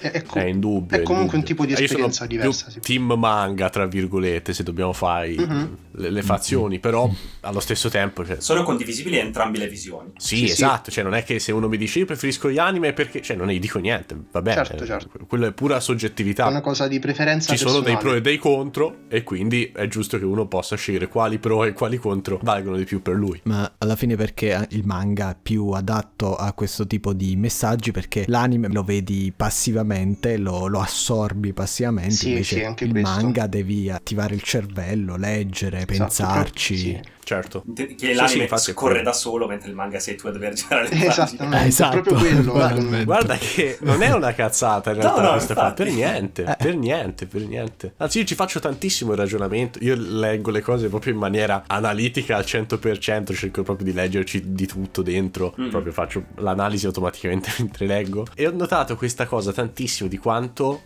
è, È, è è indubbio. è comunque un indubbio. tipo di io sono esperienza più diversa, sì. Team manga, tra virgolette, se dobbiamo fare Mhm. le, le fazioni, però allo stesso tempo... Cioè, Sono condivisibili entrambe le visioni. Sì, Sì, sì. esatto, cioè non è che se uno mi dice io preferisco gli anime perché, cioè non ne dico niente, va bene, Certo, certo. quello è pura È soggettività. una cosa di preferenza Ci sono dei pro personale. e dei contro e quindi è giusto che uno possa scegliere quali pro e quali contro valgono di più per lui. Ma alla fine perché il manga è più adatto a questo tipo di messaggi? Perché l'anime lo vedi passivamente, lo, lo assorbi passivamente, Sì, invece sì, anche il questo. manga devi attivare il cervello, leggere, Esatto, pensarci. sì. Certo. Che Sì, l'anime sì, scorre quello. da solo mentre il manga sei tu a dover girare le pagine. Esattamente, Eh, esatto. è proprio quello. Guarda che non è una cazzata in No, realtà no, questa qua, infatti. per niente, Eh. per niente, per niente. Anzi io ci faccio tantissimo il ragionamento, io leggo le cose proprio in maniera analitica al 100%, cerco proprio di leggerci di tutto dentro, Mm. proprio faccio l'analisi automaticamente mentre leggo e ho notato questa cosa tantissimo di quanto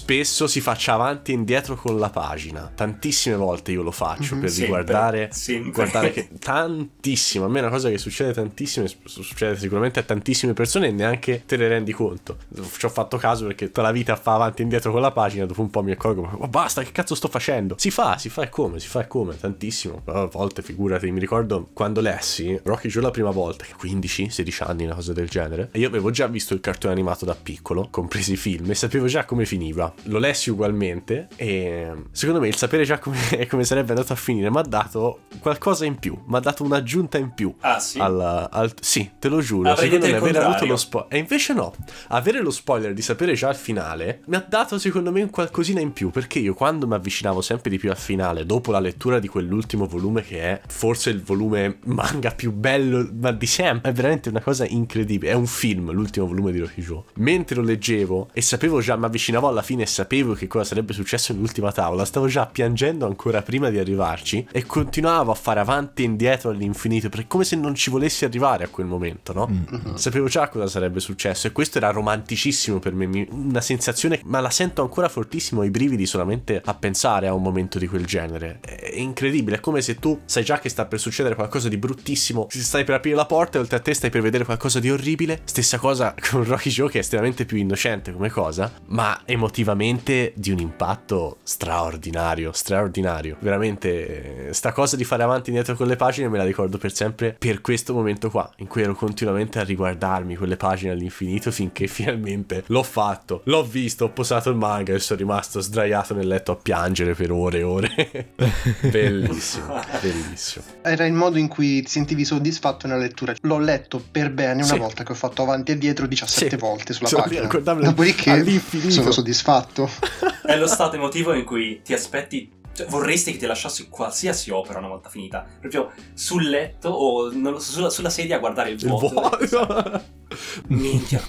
spesso si faccia avanti e indietro con la pagina. Tantissime volte io lo faccio Mhm. per Sempre, riguardare sempre. guardare che tantissimo, a me è una cosa che succede tantissimo, e succede sicuramente a tantissime persone e neanche te ne rendi conto. Ci ho fatto caso perché tutta la vita fa avanti e indietro con la pagina, dopo un po' mi accorgo, ma basta, che cazzo sto facendo? Si fa, si fa e come, si fa e come, tantissimo. Però a volte figurati, mi ricordo quando lessi Rocky Joe la prima volta, 15-16 anni, una cosa del genere, e io avevo già visto il cartone animato da piccolo, compresi i film, e sapevo già come finiva. Lo lessi ugualmente e secondo me il sapere già come, come sarebbe andato a finire mi ha dato qualcosa in più, mi ha dato un'aggiunta in più. Ah, sì? Al, al- sì, te lo giuro. Avrei secondo me aver avuto lo spoiler. E invece no. Avere lo spoiler di sapere già il finale mi ha dato, secondo me, un qualcosina in più. Perché io, quando mi avvicinavo sempre di più al finale, dopo la lettura di quell'ultimo volume, che è forse il volume manga più bello, ma di sempre, è veramente una cosa incredibile. È un film, l'ultimo volume di Rocky Joe. Mentre lo leggevo e sapevo già, mi avvicinavo alla fine e sapevo che cosa sarebbe successo nell'ultima tavola, stavo già piangendo ancora prima di arrivarci e continuavo a fare avanti e indietro all'infinito, perché come se non ci volessi arrivare a quel momento, no? Mhm. Sapevo già cosa sarebbe successo e questo era romanticissimo per me, una sensazione, ma la sento ancora fortissimo, i brividi solamente a pensare a un momento di quel genere. È incredibile, è come se tu sai già che sta per succedere qualcosa di bruttissimo, si stai per aprire la porta e oltre a te stai per vedere qualcosa di orribile. Stessa cosa con Rocky Joe che è estremamente più innocente come cosa, ma emotivamente di un impatto straordinario, straordinario. Veramente eh, sta cosa di fare avanti e indietro con le pagine me la ricordo per sempre per questo momento qua, in cui ero continuamente a riguardarmi quelle pagine all'infinito finché finalmente l'ho fatto, l'ho visto, ho posato il manga e sono rimasto sdraiato nel letto a piangere per ore e ore. bellissimo, bellissimo. Era il modo in cui ti sentivi soddisfatto nella lettura. L'ho letto per bene una sì. volta che ho fatto avanti e dietro 17 sì. volte sulla cioè, pagina. Dopodiché sono soddisfatto. È lo stato emotivo in cui ti aspetti cioè, vorresti che ti lasciassi qualsiasi opera una volta finita. Proprio sul letto o so, sulla, sulla, sedia a guardare il vuoto. Il vuoto. Minchia,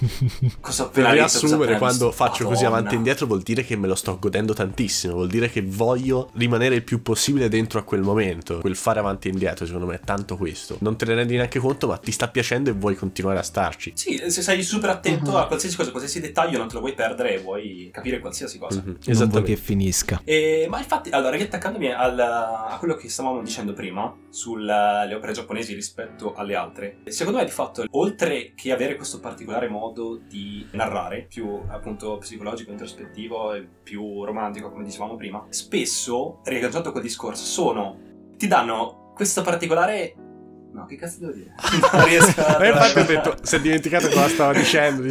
cosa appena Per riassumere, quando visto? faccio Madonna. così avanti e indietro, vuol dire che me lo sto godendo tantissimo. Vuol dire che voglio rimanere il più possibile dentro a quel momento. Quel fare avanti e indietro, secondo me, è tanto questo. Non te ne rendi neanche conto, ma ti sta piacendo e vuoi continuare a starci. Sì, se sei super attento uh-huh. a qualsiasi cosa, qualsiasi dettaglio, non te lo vuoi perdere e vuoi capire qualsiasi cosa. Uh-huh. Non vuoi che finisca. E, ma infatti, allora, riattaccandomi al, a quello che stavamo dicendo prima sulle opere giapponesi rispetto alle altre, secondo me, di fatto, oltre che avere questo particolare modo di narrare, più appunto psicologico, introspettivo e più romantico, come dicevamo prima, spesso, riagganciato quel discorso, sono ti danno questo particolare No, che cazzo devo dire? Non riesco a... Ma infatti ho detto, si è dimenticato cosa stava dicendo.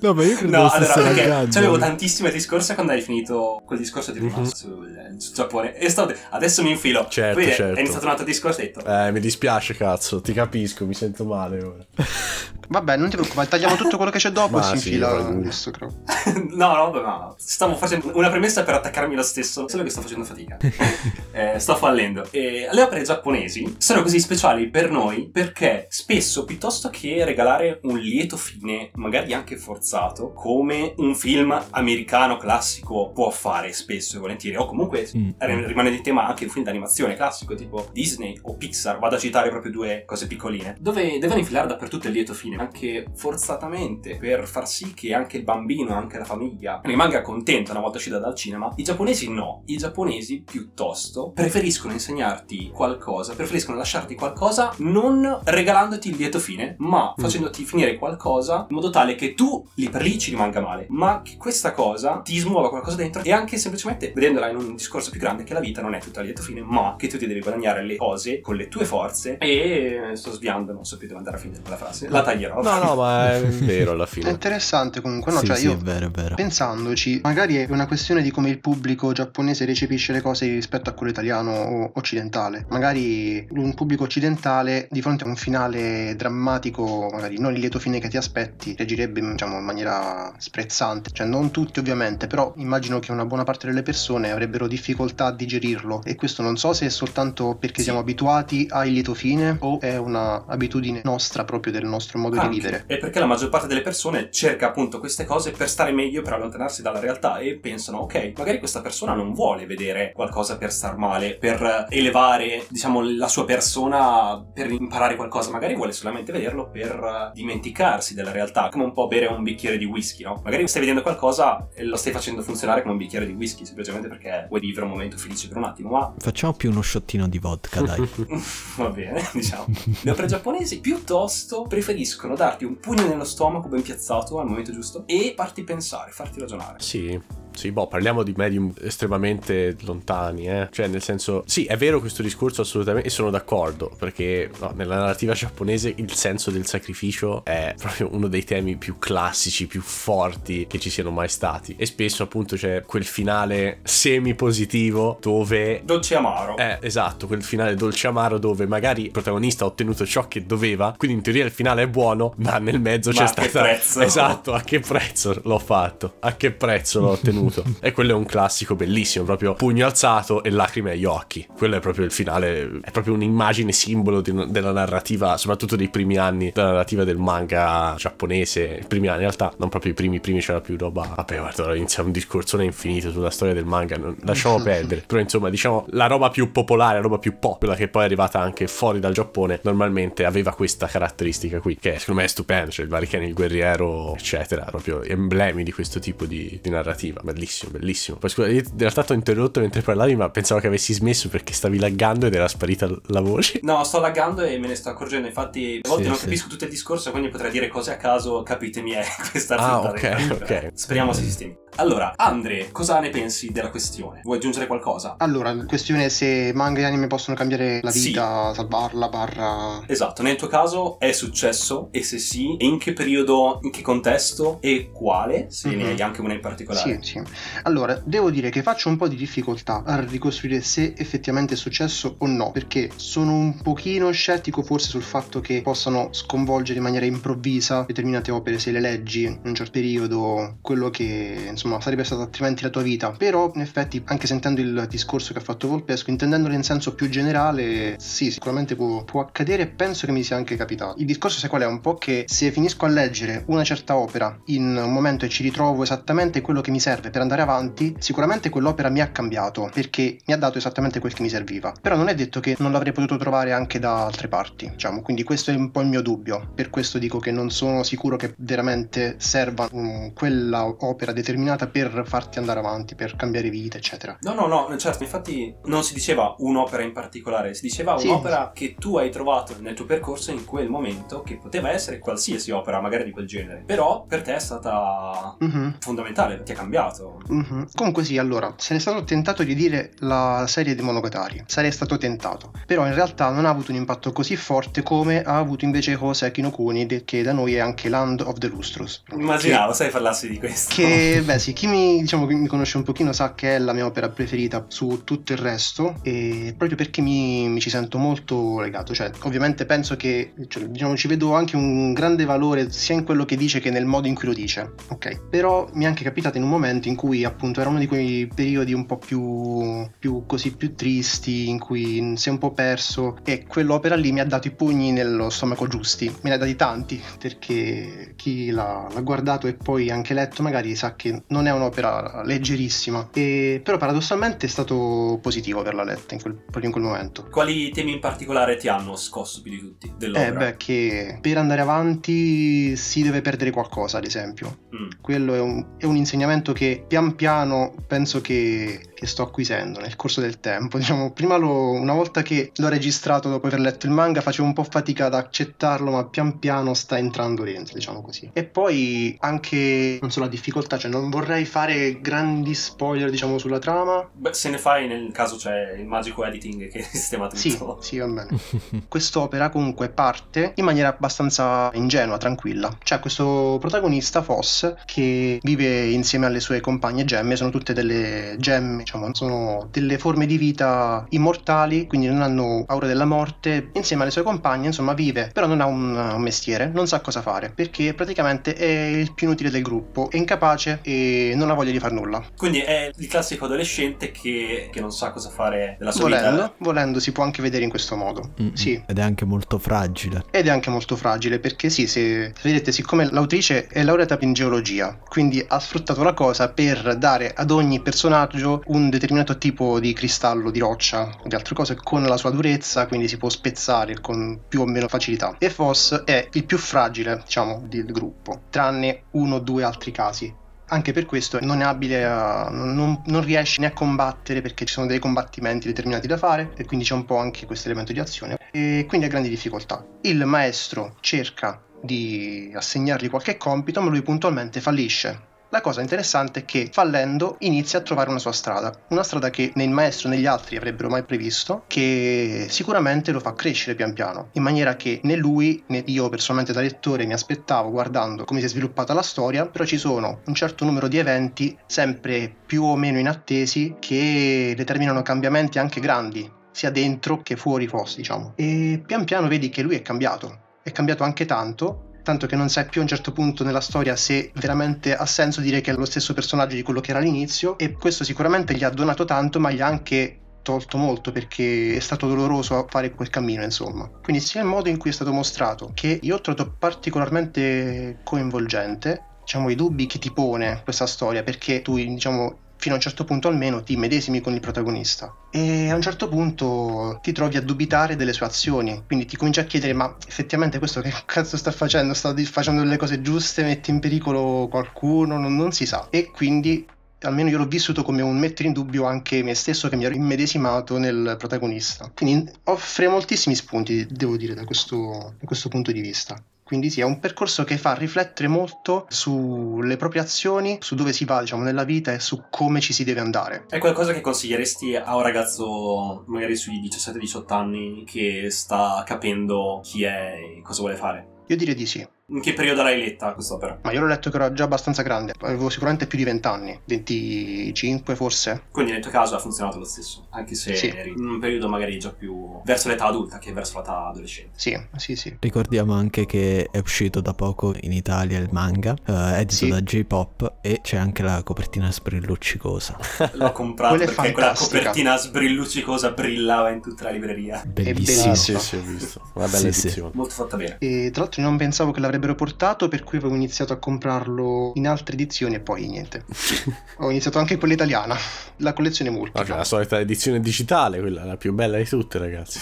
no, ma io credo No, allora, perché c'avevo tantissime discorse quando hai finito quel discorso di mm-hmm. sul, sul Giappone. E sto, adesso mi infilo. Certo, Poi certo. è iniziato un altro discorso e ho detto... Eh, mi dispiace, cazzo, ti capisco, mi sento male ora. Vabbè, non ti preoccupare, tagliamo tutto quello che c'è dopo e si sì, infila adesso, no, no, no, stavo facendo una premessa per attaccarmi lo stesso, solo che sto facendo fatica. eh, sto fallendo. E le opere giapponesi sono così speciali per noi perché spesso, piuttosto che regalare un lieto fine, magari anche forzato, come un film americano classico può fare spesso e volentieri, o comunque mm. rimane di tema anche un film d'animazione classico tipo Disney o Pixar, vado a citare proprio due cose piccoline, dove devono infilare dappertutto il lieto fine, anche forzatamente, per far sì che anche il bambino, anche la famiglia rimanga contenta una volta uscita dal cinema. I giapponesi no, i giapponesi piuttosto preferiscono insegnarti qualcosa, preferiscono lasciarti qualcosa non regalandoti il lieto fine, ma mm. facendoti finire qualcosa in modo tale che tu lì per lì ci rimanga male, ma che questa cosa ti smuova qualcosa dentro e anche semplicemente vedendola in un discorso più grande che la vita non è tutta lieto fine, ma che tu ti devi guadagnare le cose con le tue forze e sto sviando, non so più dove andare a finire quella frase. La taglierò. No, no, ma è vero alla fine. È interessante comunque, no, sì, cioè sì, io è vero, è vero. pensandoci, magari è una questione di come il pubblico giapponese recepisce le cose rispetto a quello italiano o occidentale. Magari un pubblico occidentale di fronte a un finale drammatico, magari non il lieto fine che ti aspetti, reagirebbe diciamo, in maniera sprezzante. Cioè non tutti ovviamente, però immagino che una buona parte delle persone avrebbero difficoltà a digerirlo e questo non so se è soltanto perché sì. siamo abituati al lieto fine o è un'abitudine nostra proprio del nostro modo Anche. di vivere. E perché la maggior parte delle persone cerca appunto queste cose per stare meglio, per allontanarsi dalla realtà e pensano ok, magari questa persona non vuole vedere qualcosa per star male, per elevare diciamo la sua persona per imparare qualcosa, magari vuole solamente vederlo per dimenticarsi della realtà, come un po' bere un bicchiere di whisky, no? Magari stai vedendo qualcosa e lo stai facendo funzionare come un bicchiere di whisky, semplicemente perché vuoi vivere un momento felice per un attimo, ma... Facciamo più uno sciottino di vodka, dai. Va bene, diciamo. Le opere giapponesi piuttosto preferiscono darti un pugno nello stomaco ben piazzato al momento giusto e farti pensare, farti ragionare. Sì, sì, boh, parliamo di medium estremamente lontani, eh. Cioè, nel senso, sì, è vero questo discorso assolutamente, e sono d'accordo, perché no, nella narrativa giapponese il senso del sacrificio è proprio uno dei temi più classici, più forti che ci siano mai stati. E spesso, appunto, c'è quel finale semi-positivo dove... Dolce amaro. Eh, esatto, quel finale dolce amaro dove magari il protagonista ha ottenuto ciò che doveva, quindi in teoria il finale è buono, ma nel mezzo ma c'è stato... Prezzo. Esatto, a che prezzo l'ho fatto? A che prezzo l'ho ottenuto? Ottenuto. e quello è un classico bellissimo, proprio pugno alzato e lacrime agli occhi. Quello è proprio il finale, è proprio un'immagine simbolo di, della narrativa, soprattutto dei primi anni della narrativa del manga giapponese. I primi anni, in realtà, non proprio i primi, primi c'era più roba. Vabbè, guarda, ora inizia un discorsone infinito sulla storia del manga, non, lasciamo perdere. Però insomma, diciamo, la roba più popolare, la roba più pop, quella che poi è arrivata anche fuori dal Giappone, normalmente aveva questa caratteristica qui, che secondo me è stupendo, cioè il Variken, il guerriero, eccetera, proprio emblemi di questo tipo di, di narrativa bellissimo, bellissimo. Poi scusa, io in realtà ti ho interrotto mentre parlavi, ma pensavo che avessi smesso perché stavi laggando ed era sparita la voce. No, sto laggando e me ne sto accorgendo. Infatti, a volte sì, non sì. capisco tutto il discorso, quindi potrei dire cose a caso, capitemi, è questa Ah, ok, ok. Speriamo si sistemi. Allora, Andre, cosa ne pensi della questione? Vuoi aggiungere qualcosa? Allora, la questione è se manga e anime possono cambiare la vita, sì. salvarla, barra... Esatto, nel tuo caso è successo e se sì, in che periodo, in che contesto e quale, se mm-hmm. ne hai anche una in particolare. Sì, sì. Allora, devo dire che faccio un po' di difficoltà a ricostruire se effettivamente è successo o no, perché sono un pochino scettico forse sul fatto che possano sconvolgere in maniera improvvisa determinate opere se le leggi in un certo periodo, quello che insomma sarebbe stata altrimenti la tua vita. Però in effetti, anche sentendo il discorso che ha fatto Volpesco, intendendolo in senso più generale, sì, sicuramente può, può accadere e penso che mi sia anche capitato. Il discorso sai qual è? Un po' che se finisco a leggere una certa opera in un momento e ci ritrovo esattamente quello che mi serve per andare avanti, sicuramente quell'opera mi ha cambiato perché mi ha dato esattamente quel che mi serviva. Però non è detto che non l'avrei potuto trovare anche da altre parti, diciamo, quindi questo è un po' il mio dubbio. Per questo dico che non sono sicuro che veramente serva um, quella opera determinata per farti andare avanti, per cambiare vita, eccetera. No, no, no, certo, infatti non si diceva un'opera in particolare, si diceva un'opera sì. che tu hai trovato nel tuo percorso in quel momento, che poteva essere qualsiasi opera, magari di quel genere, però per te è stata mm-hmm. fondamentale, ti ha cambiato. Mm-hmm. Comunque sì, allora, se ne è stato tentato di dire la serie di Monogatari, sarei stato tentato, però in realtà non ha avuto un impatto così forte come ha avuto invece Hoseki no Kuni, che da noi è anche Land of the Lustrous. Immaginavo, che, sai parlassi di questo. Che, beh sì, chi mi, diciamo, mi conosce un pochino sa che è la mia opera preferita su tutto il resto e proprio perché mi, mi ci sento molto legato, cioè ovviamente penso che, cioè, diciamo, ci vedo anche un grande valore sia in quello che dice che nel modo in cui lo dice, ok? Però mi è anche capitato in un momento in cui appunto era uno di quei periodi un po' più, più così più tristi, in cui si è un po' perso e quell'opera lì mi ha dato i pugni nello stomaco giusti, me ne ha dati tanti perché chi l'ha, l'ha guardato e poi anche letto magari sa che non è un'opera leggerissima, e, però paradossalmente è stato positivo averla letta in quel, proprio in quel momento. Quali temi in particolare ti hanno scosso più di tutti dell'opera? Eh beh, che per andare avanti si deve perdere qualcosa, ad esempio. Mm. Quello è un, è un, insegnamento che pian piano penso che, che, sto acquisendo nel corso del tempo. Diciamo, prima lo, una volta che l'ho registrato dopo aver letto il manga facevo un po' fatica ad accettarlo, ma pian piano sta entrando dentro, diciamo così. E poi anche, non so, la difficoltà, cioè non vorrei fare grandi spoiler, diciamo, sulla trama. Beh, se ne fai nel caso c'è il magico editing che sistema tutto. Sì, sì, va bene. Quest'opera comunque parte in maniera abbastanza ingenua, tranquilla. C'è questo protagonista, Foss, che vive insieme alle sue compagne gemme, sono tutte delle gemme, diciamo, sono delle forme di vita immortali, quindi non hanno paura della morte. Insieme alle sue compagne, insomma, vive, però non ha un, un mestiere, non sa cosa fare, perché praticamente è il più inutile del gruppo, è incapace e non ha voglia di fare nulla. Quindi è il classico adolescente che, che non sa cosa fare della sua volendo, vita. Volendo si può anche vedere in questo modo. Mm-mm. Sì. Ed è anche molto fragile. Ed è anche molto fragile perché sì, se vedete, siccome l'autrice è laureata in geologia, quindi ha sfruttato la cosa per dare ad ogni personaggio un determinato tipo di cristallo, di roccia, di altre cose con la sua durezza, quindi si può spezzare con più o meno facilità. E Foss è il più fragile, diciamo, del gruppo, tranne uno o due altri casi anche per questo non è abile a, non, non, riesce né a combattere perché ci sono dei combattimenti determinati da fare e quindi c'è un po' anche questo elemento di azione e quindi ha grandi difficoltà. Il maestro cerca di assegnargli qualche compito ma lui puntualmente fallisce la cosa interessante è che fallendo inizia a trovare una sua strada, una strada che né il maestro né gli altri avrebbero mai previsto, che sicuramente lo fa crescere pian piano, in maniera che né lui né io personalmente da lettore mi aspettavo guardando come si è sviluppata la storia, però ci sono un certo numero di eventi sempre più o meno inattesi che determinano cambiamenti anche grandi, sia dentro che fuori Foss, diciamo. E pian piano vedi che lui è cambiato, è cambiato anche tanto tanto che non sai più a un certo punto nella storia se veramente ha senso dire che è lo stesso personaggio di quello che era all'inizio e questo sicuramente gli ha donato tanto ma gli ha anche tolto molto perché è stato doloroso fare quel cammino insomma. Quindi sia il modo in cui è stato mostrato che io ho trovato particolarmente coinvolgente diciamo i dubbi che ti pone questa storia perché tu diciamo fino a un certo punto almeno ti medesimi con il protagonista e a un certo punto ti trovi a dubitare delle sue azioni, quindi ti cominci a chiedere ma effettivamente questo che cazzo sta facendo? Sta facendo delle cose giuste, mette in pericolo qualcuno, non, non si sa e quindi almeno io l'ho vissuto come un mettere in dubbio anche me stesso che mi ero immedesimato nel protagonista. Quindi offre moltissimi spunti, devo dire, da questo, da questo punto di vista. Quindi sì, è un percorso che fa riflettere molto sulle proprie azioni, su dove si va, diciamo, nella vita e su come ci si deve andare. È qualcosa che consiglieresti a un ragazzo magari sui 17-18 anni che sta capendo chi è e cosa vuole fare? Io direi di sì. In che periodo l'hai letta quest'opera? Ma io l'ho letto che ero già abbastanza grande, avevo sicuramente più di 20 anni, 25 forse. Quindi nel tuo caso ha funzionato lo stesso, anche se sì. eri in un periodo magari già più verso l'età adulta che verso l'età adolescente. Sì, sì, sì. Ricordiamo anche che è uscito da poco in Italia il manga, uh, edito sì. da J-Pop e c'è anche la copertina sbrilluccicosa. L'ho comprato quella perché quella copertina sbrilluccicosa brillava in tutta la libreria. Bellissimo. Sì, sì, sì, ho visto. Una bella sì, edizione. Molto fatta bene. E tra l'altro non pensavo che l'avrebbe avrebbero portato, per cui avevo iniziato a comprarlo in altre edizioni e poi niente. Ho iniziato anche quella italiana, la collezione multipla. Okay, la solita edizione digitale, quella la più bella di tutte, ragazzi.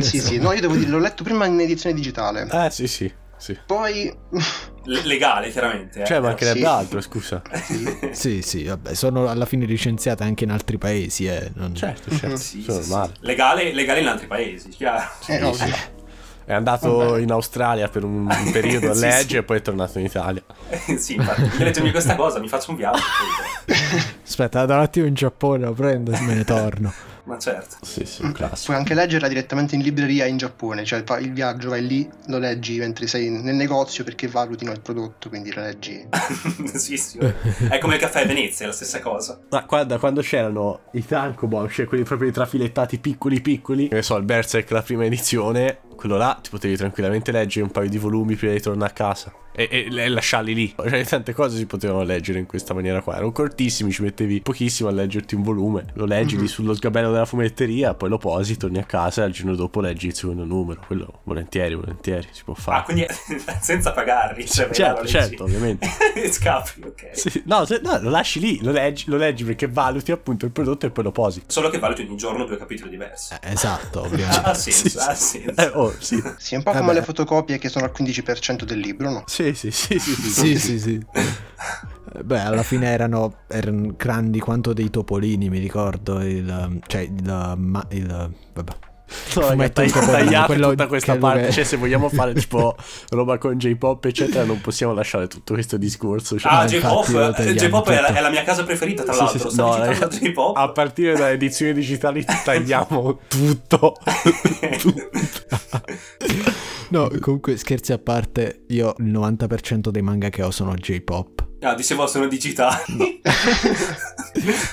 sì, sì, no, io devo dire, l'ho letto prima in edizione digitale. Eh, sì, sì. Sì. Poi legale chiaramente eh. cioè mancherebbe sì. altro scusa sì. sì sì vabbè sono alla fine licenziate anche in altri paesi eh. non... certo certo sì, sì, legale, legale in altri paesi chiaro eh, no, sì. È andato Vabbè. in Australia per un, periodo a sì, legge sì. e poi è tornato in Italia. sì, infatti, mi leggermi questa cosa, mi faccio un viaggio. Aspetta, vado un attimo in Giappone, lo prendo e me ne torno. Ma certo. Sì, sì, un classico. Puoi anche leggerla direttamente in libreria in Giappone, cioè il viaggio vai lì, lo leggi mentre sei nel negozio perché valutino il prodotto, quindi lo leggi. sì, sì. È come il caffè a Venezia, è la stessa cosa. Ma guarda, quando c'erano i tankobon, cioè quelli proprio trafilettati piccoli piccoli, che ne so, il Berserk la prima edizione, quello là ti potevi tranquillamente leggere un paio di volumi prima di tornare a casa e, e, e lasciarli lì. Cioè, tante cose si potevano leggere in questa maniera qua. Erano cortissimi, ci mettevi pochissimo a leggerti un volume. Lo leggi mm-hmm. lì sullo sgabello della fumetteria, poi lo posi, torni a casa e al giorno dopo leggi il secondo numero. Quello volentieri, volentieri, si può fare. Ah, quindi senza pagarli. Cioè, certo, certo, ovviamente. Scappi, ok. Sì, no, se, no, lo lasci lì, lo leggi, lo leggi perché valuti appunto il prodotto e poi lo posi. Solo che valuti ogni giorno due capitoli diversi. Eh, esatto, ovviamente. ha senso, sì, ha senso. Eh, oh, sì. sì, un po' come le fotocopie che sono al 15% del libro, no? Sì, sì, sì, sì. sì sì, sì, sì. Beh, alla fine erano, erano, grandi quanto dei topolini, mi ricordo. Il, cioè, il, ma, il vabbè. No, raga, tagli- tagliate tutta questa parte. Cioè, se vogliamo fare tipo roba con J-pop, eccetera, non possiamo lasciare tutto questo discorso. Cioè, ah, J-pop, J-pop è, la, è, la, mia casa preferita, tra sì, l'altro. Sì, no, raga, J-pop. A partire da edizioni digitali tagliamo tutto. tutto. No, comunque scherzi a parte, io il 90% dei manga che ho sono J-pop. Ah, dicevo sono digitali.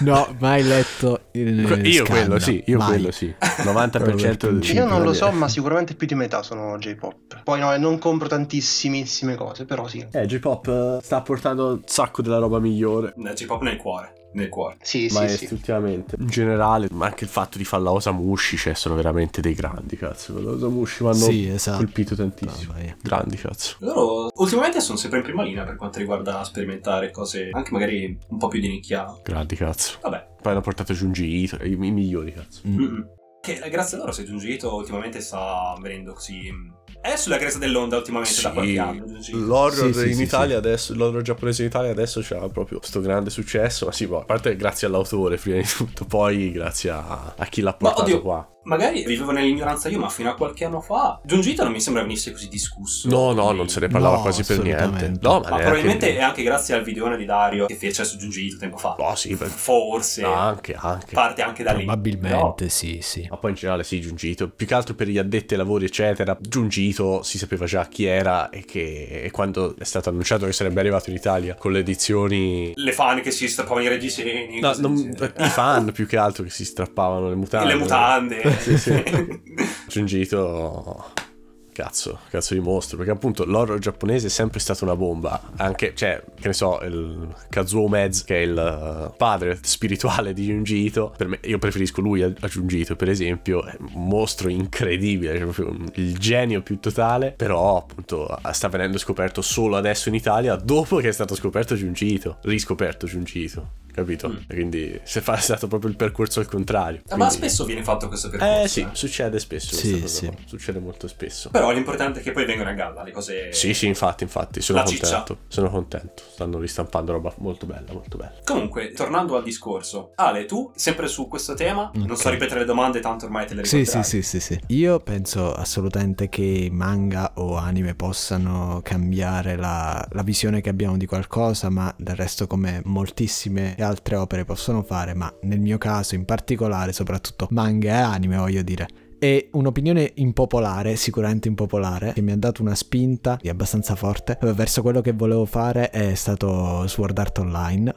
No, no mai letto il Io Scanda. quello sì, io mai. quello sì. 90% del Io non lo so, ma sicuramente più di metà sono J-pop. Poi no, non compro tantissimissime cose, però sì. Eh, J-pop eh, sta portando un sacco della roba migliore. J-pop nel cuore nel cuore. Sì, ma sì, effettivamente. Sì. In generale, ma anche il fatto di fare la Osamushi, cioè, sono veramente dei grandi, cazzo. La Osamushi mi hanno sì, esatto. colpito tantissimo. No, grandi, cazzo. Loro ultimamente sono sempre in prima linea per quanto riguarda sperimentare cose anche magari un po' più di nicchia. Grandi, cazzo. Vabbè. Poi hanno portato Junji Ito, i, i migliori, cazzo. Mm-hmm. Che grazie a loro se Junji Ito ultimamente sta venendo così è sulla cresta dell'onda ultimamente sì, da qualche anno. L'horror sì, in sì, Italia adesso, l'horror giapponese in Italia adesso c'ha proprio questo grande successo. Ma sì, boh, a parte grazie all'autore prima di tutto, poi grazie a, a chi l'ha portato oddio, qua magari vivevo nell'ignoranza io, ma fino a qualche anno fa Giungito non mi sembra venisse così discusso. No, no, non se ne parlava no, quasi per niente. No, ma, ma probabilmente che... è anche grazie al videone di Dario che fece su Giungito tempo fa. No, sì, per... forse. No, anche, anche. Parte anche da lì. Probabilmente, sì, sì. Ma poi in generale sì, Giungito. Più che altro per gli addetti ai lavori, eccetera. Giungito si sapeva già chi era e che e quando è stato annunciato che sarebbe arrivato in Italia con le edizioni... Le fan che si strappavano i reggiseni. No, non... i fan più che altro che si strappavano le mutande. E le mutande. sì, sì. Giungito cazzo, cazzo di mostro, perché appunto l'horror giapponese è sempre stata una bomba, anche, cioè, che ne so, il Kazuo Mez, che è il uh, padre spirituale di Junji Ito, per me, io preferisco lui a, a Junji Ito, per esempio, è un mostro incredibile, cioè proprio il genio più totale, però appunto sta venendo scoperto solo adesso in Italia, dopo che è stato scoperto Junji Ito, riscoperto Junji Ito capito? Mm. Quindi se fa è stato proprio il percorso al contrario. Quindi... Ma spesso viene fatto questo percorso. Eh sì, eh. succede spesso. Sì, sì. Succede molto spesso. Però l'importante è che poi vengano a galla le cose. Sì, sì, infatti, infatti, sono La contento. Ciccia. Sono contento. Stanno ristampando roba molto bella, molto bella. Comunque, tornando al discorso, Ale, tu sempre su questo tema, okay. non so ripetere le domande, tanto ormai te le ricorderai. Sì, sì, sì, sì, sì. Io penso assolutamente che manga o anime possano cambiare la, la visione che abbiamo di qualcosa, ma del resto come moltissime altre opere possono fare, ma nel mio caso in particolare, soprattutto manga e anime, voglio dire. E un'opinione impopolare, sicuramente impopolare, che mi ha dato una spinta abbastanza forte verso quello che volevo fare è stato Sword Art Online.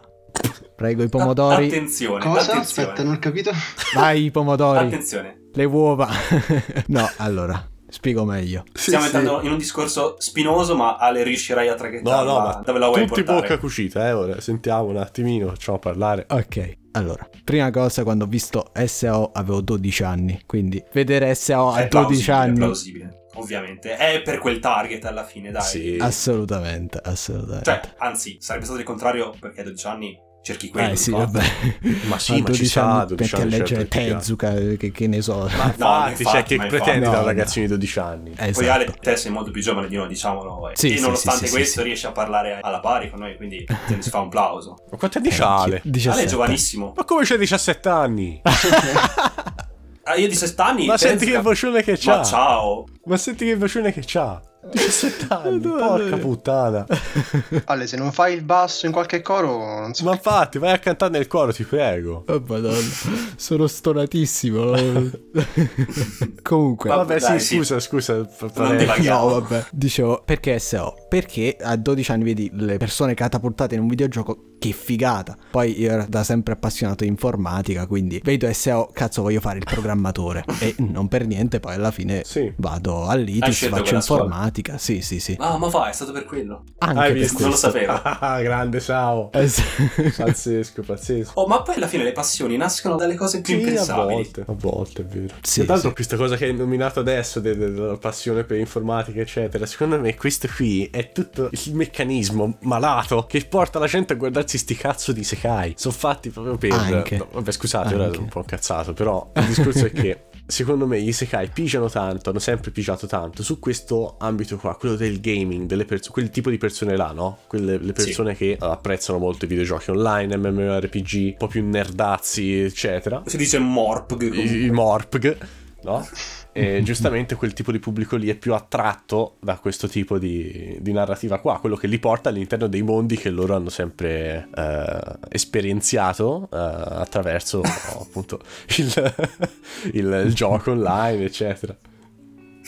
Prego i pomodori. Attenzione. Cosa? Attenzione. Aspetta, non ho capito. Vai i pomodori. Attenzione. Le uova. no, allora. Spiego meglio. Stiamo sì, entrando sì. in un discorso spinoso, ma Ale riuscirai a traghettare no, no, ma dove la vuoi tutti portare? bocca cucita, eh, ora sentiamo un attimino, facciamo parlare. Ok. Allora, prima cosa, quando ho visto SAO avevo 12 anni, quindi vedere SAO a 12 anni... È plausibile, ovviamente. È per quel target alla fine, dai. Sì. Assolutamente, assolutamente. Cioè, anzi, sarebbe stato il contrario perché a 12 anni cerchi quello. Eh sì, vabbè. Ma sì, ma ci sa, 12 anni perché legge Tezuka, che, che, ne so. Ma no, infatti, cioè, che pretendi da un ragazzino di 12 anni? Esatto. Poi Ale, te sei molto più giovane di noi, diciamolo. Sì, e sì, nonostante sì, questo riesci a parlare alla pari con noi, quindi te ne si fa un plauso. Ma quanti anni c'ha Ale? 17. Ale è giovanissimo. Ma come c'è 17 anni? ah, io 17 anni? Ma senti che vocione che c'ha. Ma ciao. Ma senti che vocione che c'ha. 17 anni, porca puttana. Ale, se non fai il basso in qualche coro, non so. Ma infatti, vai a cantare nel coro, ti prego. Oh, madonna, sono stonatissimo. Comunque, vabbè, dai, sì, scusa, scusa. No, vabbè. Dicevo, perché SO? Perché a 12 anni vedi le persone catapultate in un videogioco che figata. Poi io ero da sempre appassionato di informatica, quindi vedo SEO, cazzo voglio fare il programmatore. e non per niente, poi alla fine sì. vado all'ITIS, faccio informatica. Scuola. Sì, sì, sì. Ah, ma fa, è stato per quello. Anche Hai visto? Non lo sapevo. Ah, grande Sao. Eh, pazzesco, pazzesco. Oh, ma poi alla fine le passioni nascono dalle cose più sì, impensabili. a volte, a volte, è vero. Sì, Tra l'altro sì. questa cosa che hai nominato adesso della passione per informatica, eccetera, secondo me questo qui è tutto il meccanismo malato che porta la gente a guardarsi sti cazzo di Sekai. Sono fatti proprio per. Anche. No, vabbè, scusate, Anche. ora sono un po' incazzato. Però il discorso è che. Secondo me gli Sekai pigiano tanto, hanno sempre pigiato tanto su questo ambito qua, quello del gaming, perso- quel tipo di persone là, no? Quelle le persone sì. che apprezzano molto i videogiochi online, MMORPG, un po' più nerdazzi, eccetera. Si dice Morpg. I, i Morpg, no? E giustamente quel tipo di pubblico lì è più attratto da questo tipo di, di, narrativa qua, quello che li porta all'interno dei mondi che loro hanno sempre eh, esperienziato eh, attraverso appunto il, il, il gioco online, eccetera.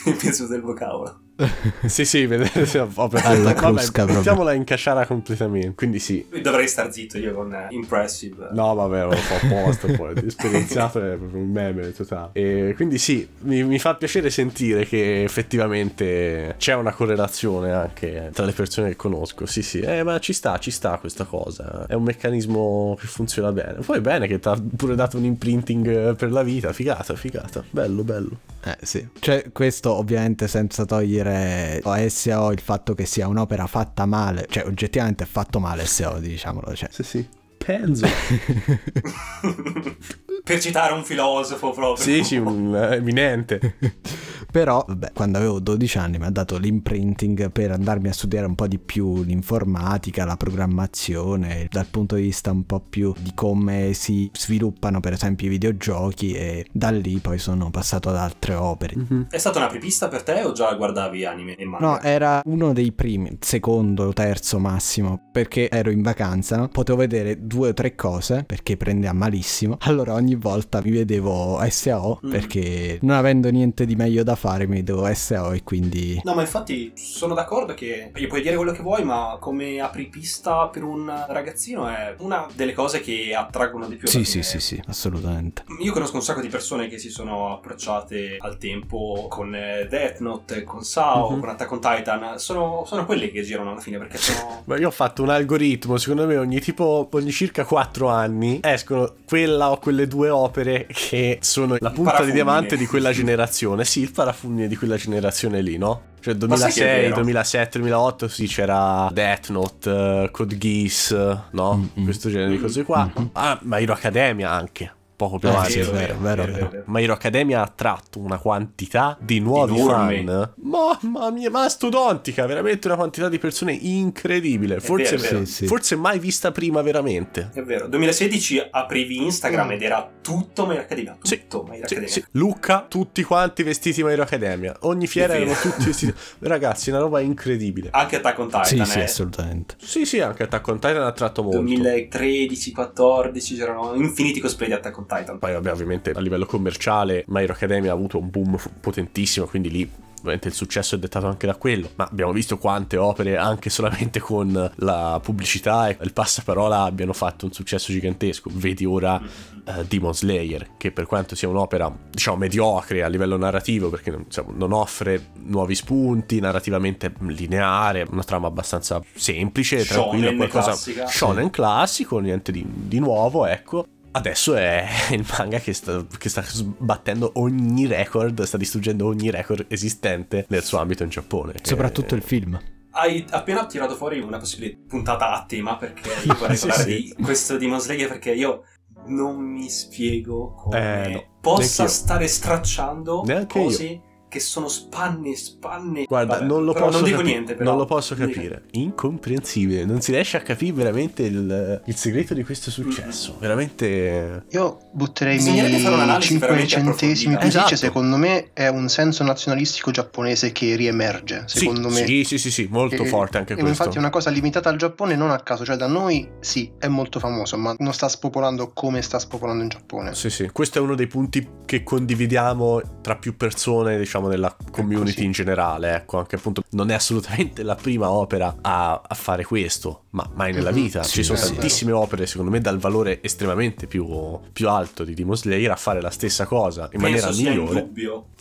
Il peso del vocabolo sì, sì, vabbè, Alla crusca vabbè, mettiamola in casciara completamente. Quindi sì. Dovrei star zitto io con uh, Impressive. No, vabbè, lo fa apposta poi. Esperienziato è proprio un meme totale. E quindi sì, mi, mi, fa piacere sentire che effettivamente c'è una correlazione anche tra le persone che conosco. Sì, sì, eh, ma ci sta, ci sta questa cosa. È un meccanismo che funziona bene. Poi è bene che ti ha pure dato un imprinting per la vita. Figata, figata. Bello, bello. Eh sì. Cioè, questo ovviamente senza togliere dire a SEO il fatto che sia un'opera fatta male, cioè oggettivamente è fatto male SEO, diciamolo. Cioè. Sì, sì. Penso. per citare un filosofo proprio. Sì, sì, un uh, eminente. Però, vabbè, quando avevo 12 anni mi ha dato l'imprinting per andarmi a studiare un po' di più l'informatica, la programmazione, dal punto di vista un po' più di come si sviluppano per esempio i videogiochi e da lì poi sono passato ad altre opere. Mm-hmm. È stata una prepista per te o già guardavi anime e manga? No, era uno dei primi, secondo, terzo massimo, perché ero in vacanza, no? potevo vedere due o tre cose perché prende a malissimo. Allora ogni volta mi vedevo SAO mm. perché non avendo niente di meglio da fare mi vedevo SAO e quindi... No ma infatti sono d'accordo che gli puoi dire quello che vuoi ma come apripista per un ragazzino è una delle cose che attraggono di più. Sì sì sì sì assolutamente. Io conosco un sacco di persone che si sono approcciate al tempo con eh, Death Note, con SAO, mm-hmm. con Attack on Titan. Sono, sono quelli che girano alla fine perché sono... ma io ho fatto un algoritmo, secondo me ogni tipo, ogni circa 4 anni escono quella o quelle due due opere che sono la punta di diamante di quella generazione. Sì, il parafulmine di quella generazione lì, no? Cioè 2006, 2007, 2008 sì c'era Death Note, uh, Code Geass, no? Mm-hmm. Questo genere di cose qua. Mm-hmm. Ah, ma Hero Academia anche poco più avanti. Eh, sì, è vero, vero, vero, vero. Ma Hero Academia ha attratto una quantità di nuovi Enorme. fan. Mamma mia, mastodontica, veramente una quantità di persone incredibile. Forse, vero, sì, forse mai vista prima, veramente. È vero. 2016 aprivi Instagram mm. ed era tutto My Hero Academia. Tutto sì, My Hero Academia. Sì, Lucca, tutti quanti vestiti My Hero Academia. Ogni fiera erano tutti vestiti. Ragazzi, una roba incredibile. Anche Attack on Titan. Sì, eh. sì, assolutamente. Sì, sì, anche Attack on Titan ha attratto molto. 2013-14 c'erano infiniti cosplay di Attack on Titan. Poi vabbè, ovviamente a livello commerciale My Hero Academia ha avuto un boom potentissimo, quindi lì ovviamente il successo è dettato anche da quello, ma abbiamo visto quante opere anche solamente con la pubblicità e il passaparola abbiano fatto un successo gigantesco. Vedi ora uh, Demon Slayer, che per quanto sia un'opera, diciamo, mediocre a livello narrativo, perché diciamo, non offre nuovi spunti, narrativamente lineare, una trama abbastanza semplice, tranquilla, qualcosa classica. shonen classico, niente di, di nuovo, ecco Adesso è il manga che sta, che sta, sbattendo ogni record, sta distruggendo ogni record esistente nel suo ambito in Giappone. Soprattutto il film. Hai appena tirato fuori una possibile puntata a tema perché io vorrei sì, parlare sì. di questo Demon Slayer perché io non mi spiego come eh, no. possa stare stracciando Neanche cose io che sono spanne, spanne. Guarda, Vabbè, non lo posso non dico capi- niente, però. Non lo posso capire. Incomprensibile. Non si riesce a capire veramente il, il segreto di questo successo. Mm. Veramente. Io butterei i miei 5 centesimi più esatto. secondo me è un senso nazionalistico giapponese che riemerge. Secondo sì, me. Sì, sì, sì, sì, molto e, forte anche e questo. Infatti è una cosa limitata al Giappone non a caso. Cioè, da noi sì, è molto famoso, ma non sta spopolando come sta spopolando in Giappone. Sì, sì. Questo è uno dei punti che condividiamo tra più persone, diciamo, nella community in generale, ecco, anche appunto non è assolutamente la prima opera a, a fare questo, ma mai nella mm-hmm. vita. Sì, Ci sono tantissime opere, secondo me, dal valore estremamente più, più, alto di Demon Slayer a fare la stessa cosa in Penso maniera migliore.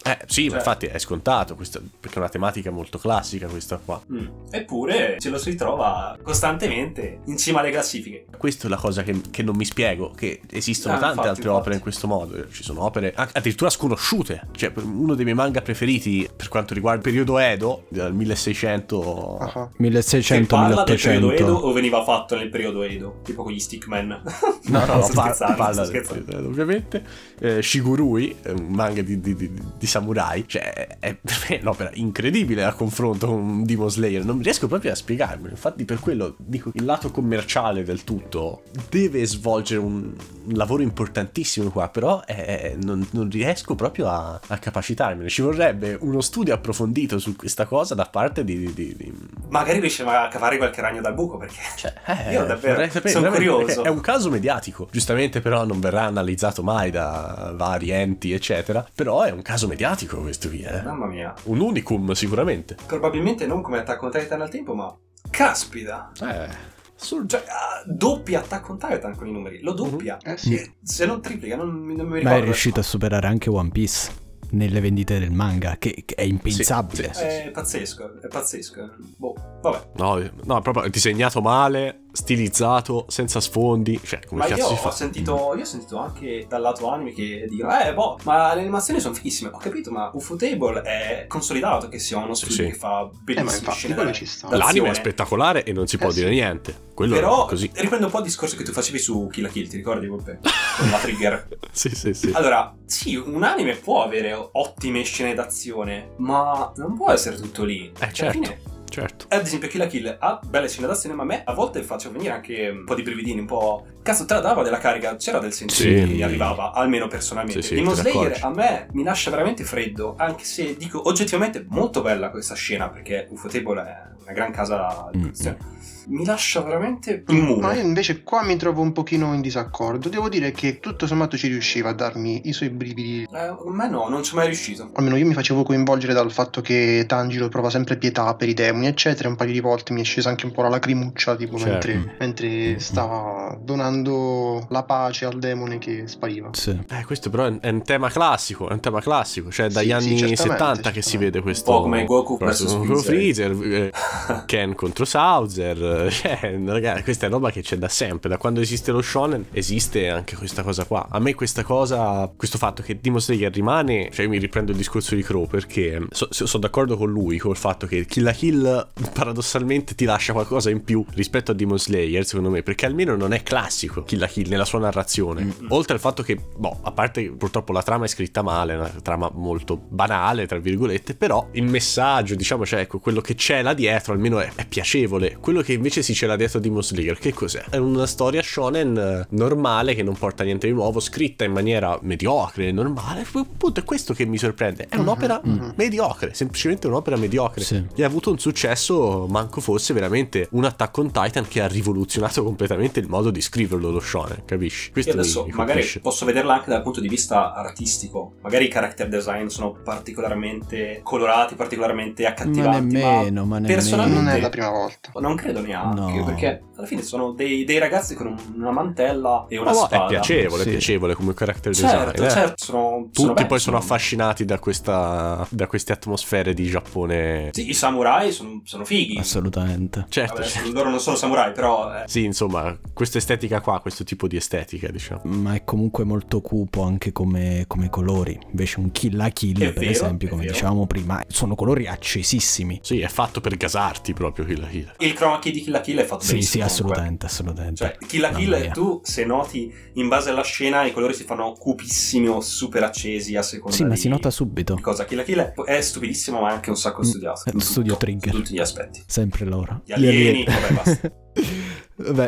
Eh sì, cioè. infatti è scontato, questo, perché è una tematica molto classica questa qua. Mm. Eppure ce lo si ritrova costantemente in cima alle classifiche. Questa è la cosa che, che non mi spiego, che esistono ah, tante infatti, altre infatti. opere in questo modo. Ci sono opere addirittura sconosciute. Cioè, uno dei miei manga preferiti per quanto riguarda il periodo Edo, dal 1600... Uh-huh. 1600 parla 1800. del periodo Edo o veniva fatto nel periodo Edo? Tipo con gli stickman? no, no, no par- parla del periodo ovviamente. Eh, Shigurui, un manga di, di, di, di samurai, cioè è per me un'opera incredibile a confronto con Demon Slayer. Non riesco proprio a spiegarmi. Infatti, per quello dico il lato commerciale del tutto deve svolgere un, un lavoro importantissimo qua, però è, non, non, riesco proprio a, a capacitarmene. Ci vorrebbe uno studio approfondito su questa cosa da parte di. di, di... Magari riusciamo a cavare qualche ragno dal buco perché. Cioè, eh, io davvero sapere, sono curioso. È un caso mediatico, giustamente, però non verrà analizzato mai da vari enti, eccetera. Però è un caso mediatico questo qui, eh. Mamma mia. Un unicum, sicuramente. Probabilmente non come Attack on Titan al tempo, ma. Caspita! Eh. Sul, cioè, uh, doppia Attack on Titan con i numeri, lo doppia. Mm-hmm. Eh sì. Se non triplica, non, non mi ricordo. Ma è riuscito a superare anche One Piece nelle vendite del manga, che, che è impensabile. Sì, sì, sì, è pazzesco, è pazzesco. Boh, vabbè. No, no, proprio disegnato male, stilizzato, senza sfondi. Cioè, come ma cazzo io si ho fa? Sentito, io ho sentito anche dal lato anime che dicono, eh, boh, ma le animazioni sono fighissime. Ho capito, ma Ufotable è consolidato che sia uno studio che fa bellissime eh, scene. Ci sta. L'anime è spettacolare e non si può eh, dire niente. Quello Però, riprendo un po' il discorso che tu facevi su Kill la Kill, ti ricordi, Volpe? Con la trigger. sì, sì, sì. Allora, sì, un anime può avere ottime scene d'azione, ma non può essere tutto lì. Eh, certo. Fine, certo. Ad esempio, Kill la Kill ha belle scene d'azione, ma a me a volte faccio venire anche un po' di brividini, un po'. Cazzo, te la dava della carica, c'era del senso sì. che mi arrivava, almeno personalmente. Sì, sì, Demon Slayer a me mi lascia veramente freddo, anche se dico oggettivamente molto bella questa scena, perché Ufotable è una gran casa di produzione. Mm-hmm mi lascia veramente immune. Ma io invece qua mi trovo un pochino in disaccordo. Devo dire che tutto sommato ci riusciva a darmi i suoi brividi. Eh, a me no, non ci ho mai riuscito. Almeno io mi facevo coinvolgere dal fatto che Tanjiro prova sempre pietà per i demoni, eccetera. Un paio di volte mi è scesa anche un po' la lacrimuccia, tipo certo. mentre, mentre, stava donando la pace al demone che spariva. Sì. Eh, questo però è un tema classico, è un tema classico, cioè dagli sì, anni sì, 70 che si vede questo. Un po' come Goku vs Freezer. Freezer. Eh, Ken contro Sauzer, cioè, ragazzi, questa è roba che c'è da sempre, da quando esiste lo shonen esiste anche questa cosa qua. A me questa cosa, questo fatto che Demon Slayer rimane, cioè io mi riprendo il discorso di Crow perché so, sono d'accordo con lui col fatto che Kill la Kill paradossalmente ti lascia qualcosa in più rispetto a Demon Slayer, secondo me, perché almeno non è classico Kill la Kill nella sua narrazione. Mm-hmm. Oltre al fatto che, boh, a parte purtroppo la trama è scritta male, è una trama molto banale, tra virgolette, però il messaggio, diciamo, cioè ecco, quello che c'è là dietro almeno è, è piacevole. Quello che invece si c'è là dietro di Slayer, che cos'è? È una storia shonen eh, normale che non porta niente di nuovo, scritta in maniera mediocre, normale. Appunto è questo che mi sorprende. È un'opera mm-hmm. mediocre, semplicemente un'opera mediocre. Sì. E ha avuto un successo, manco fosse veramente un Attack on Titan che ha rivoluzionato completamente il modo di scriverlo lo shonen, capisci? Questo adesso mi, mi magari posso vederla anche dal punto di vista artistico. Magari i character design sono particolarmente colorati, particolarmente accattivanti. Ma nemmeno, ma, ma personalmente non è la prima volta. Non credo neanche, no. perché alla fine sono dei, dei, ragazzi con una mantella e una oh, spada. È piacevole, sì. è piacevole come character certo, design. Eh. Certo, sono, Tutti sono poi sono affascinati da, questa, da queste atmosfere di Giappone. Sì, i samurai sono, sono fighi. Assolutamente. Certo. Vabbè, certo. loro non sono samurai, però... Eh. Sì, insomma, questa estetica qua, questo tipo di estetica, diciamo. Ma è comunque molto cupo anche come, come colori. Invece un Kill la Kill, è per vero, esempio, come dicevamo prima, sono colori accesissimi. Sì, è fatto per gasarti proprio Kill la Kill. Il chroma key di Kill la Kill è fatto sì, benissimo. Sì, assolutamente, assolutamente. Cioè, Kill la Kill, tu se noti in base alla scena i colori si fanno cupissimi o super accesi a seconda Sì, di... ma si nota subito. Cosa? Kill la Kill è stupidissimo ma è anche un sacco mm, studiato. Mm, studio Trigger. Tutti gli aspetti. Sempre loro. Gli alieni, vabbè basta.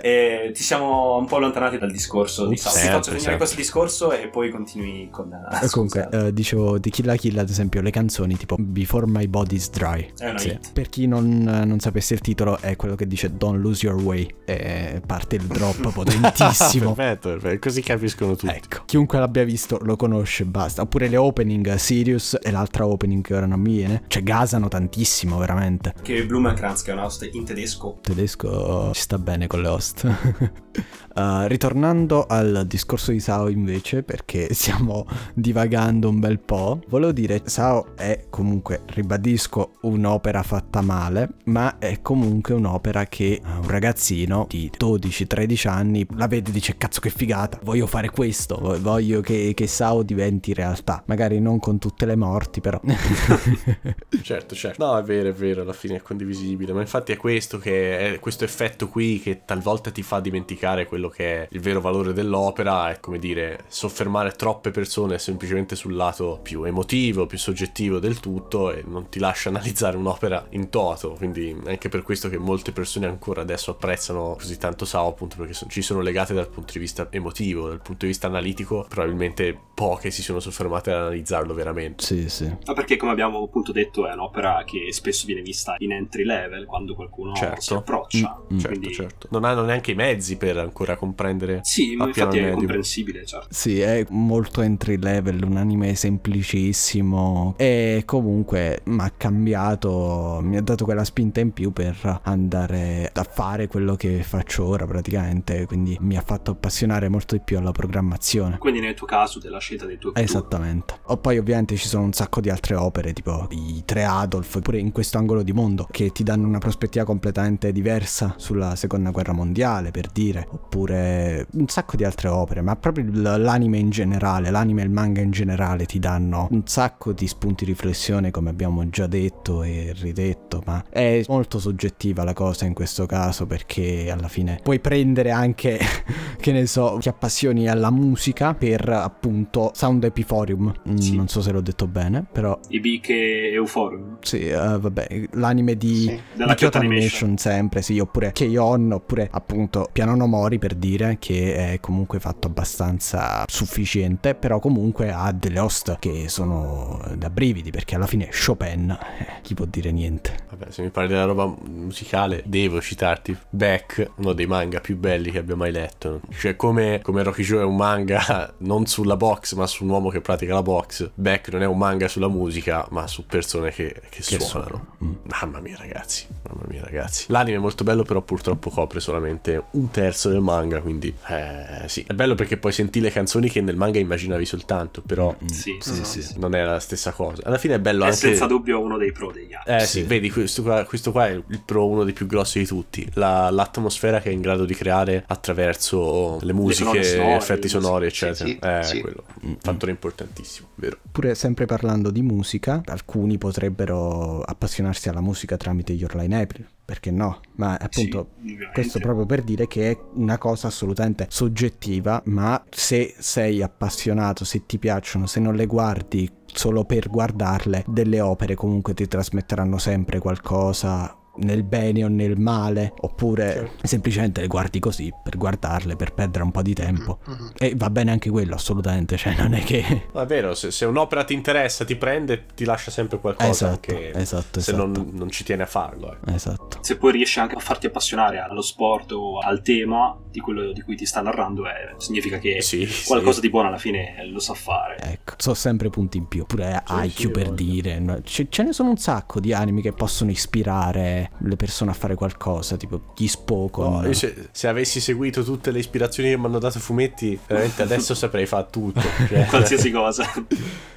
E ti siamo un po' allontanati dal discorso di Salvo. Ti faccio finire certo. questo discorso e poi continui con. Uh, comunque, uh, dicevo di Kill la Kill, ad esempio, le canzoni tipo Before My Body's Dry. È una sì. hit. Per chi non, non, sapesse il titolo, è quello che dice Don't Lose Your Way. E parte il drop potentissimo. perfetto, perfetto, così capiscono tutti. Ecco, chiunque l'abbia visto lo conosce, basta. Oppure le opening Sirius e l'altra opening che ora non mi viene. Cioè, gasano tantissimo, veramente. Che Blumenkranz, che è un host in tedesco. Tedesco ci sta bene con le host. uh, ritornando al discorso di Sao invece, perché stiamo divagando un bel po', volevo dire, Sao è comunque, ribadisco, un'opera fatta male, ma è comunque un'opera che un ragazzino di 12-13 anni la vede e dice cazzo che figata, voglio fare questo, voglio che, che Sao diventi realtà. Magari non con tutte le morti, però. certo, certo. No, è vero, è vero, alla fine è condivisibile, ma infatti è questo che è questo effetto qui che talvolta ti fa dimenticare quello che è il vero valore dell'opera e come dire soffermare troppe persone semplicemente sul lato più emotivo, più soggettivo del tutto e non ti lascia analizzare un'opera in toto, quindi è anche per questo che molte persone ancora adesso apprezzano così tanto Sao appunto perché ci sono legate dal punto di vista emotivo, dal punto di vista analitico probabilmente poche si sono soffermate ad analizzarlo veramente. Sì, sì. Ma perché come abbiamo appunto detto è un'opera che spesso viene vista in entry level quando qualcuno certo. si approccia. Mm, mm. Certo, certo. Non hanno neanche i mezzi per ancora comprendere. Sì, ma infatti è comprensibile, certo. Sì, è molto entry level, un anime semplicissimo e comunque mi ha cambiato, mi ha dato quella spinta in più per andare a fare quello che faccio ora praticamente, quindi mi ha fatto appassionare molto di più alla programmazione. Quindi nel tuo caso della scelta del tuo futuro. Esattamente. O poi ovviamente ci sono un sacco di altre opere, tipo i tre Adolf, pure in questo angolo di mondo, che ti danno una prospettiva completamente diversa sulla seconda guerra mondiale, per dire, oppure un sacco di altre opere, ma proprio l'anime in generale, l'anime e il manga in generale ti danno un sacco di spunti di riflessione, come abbiamo già detto e ridetto, ma è molto soggettiva la cosa in questo caso perché alla fine puoi prendere anche, che ne so, ti appassioni alla musica per appunto Sound Epiforium, mm, sì. non so se l'ho detto bene, però... Ibik e Euphorium. Sì, uh, vabbè, l'anime di, sì. di Kyoto Animation sempre, sì, oppure Keion, oppure appunto Piano No Mori per dire che è comunque fatto abbastanza sufficiente, però comunque ha delle host che sono da brividi perché alla fine Chopin, eh, chi può dire niente. Vabbè, se mi parli della roba musicale, devo citarti Beck, uno dei manga più belli che abbia mai letto. Cioè, come, come Rocky Joe è un manga non sulla box, ma su un uomo che pratica la box, Beck non è un manga sulla musica, ma su persone che, che, che suonano. Mm. Mamma mia, ragazzi, mamma mia, ragazzi. L'anime è molto bello, però purtroppo copre solamente un terzo del manga, quindi eh, sì. È bello perché puoi sentire le canzoni che nel manga immaginavi soltanto, però mm, sì, sì, sì, non è la stessa cosa. Alla fine è bello è anche... senza dubbio uno dei pro degli altri. Eh sì, vedi, questo qua, questo qua, è il pro uno dei più grossi di tutti. La, l'atmosfera che è in grado di creare attraverso le musiche, le sonore, effetti sonori, eccetera. è quello, un fattore importantissimo, vero? Pure sempre parlando di musica, alcuni potrebbero appassionarsi alla musica tramite gli Orline April perché no? Ma appunto sì, questo proprio per dire che è una cosa assolutamente soggettiva, ma se sei appassionato, se ti piacciono, se non le guardi solo per guardarle, delle opere comunque ti trasmetteranno sempre qualcosa nel bene o nel male, oppure certo. semplicemente le guardi così per guardarle, per perdere un po' di tempo. Mm-hmm. E va bene anche quello, assolutamente. Cioè, non è che. è vero, se, se, un'opera ti interessa, ti prende, ti lascia sempre qualcosa. Esatto, anche esatto, se esatto. Non, non, ci tiene a farlo. Eh. Esatto. Se poi riesci anche a farti appassionare allo sport o al tema di quello di cui ti sta narrando, eh, significa che sì, qualcosa sì. di buono alla fine lo sa fare. Ecco, so sempre punti in più. Pure sì, IQ per dire. Ce, ce ne sono un sacco di anime che possono ispirare le persone a fare qualcosa, tipo gli Spokon. No, se, se, avessi seguito tutte le ispirazioni che mi hanno dato fumetti, veramente adesso saprei fare tutto. Cioè. Qualsiasi cosa.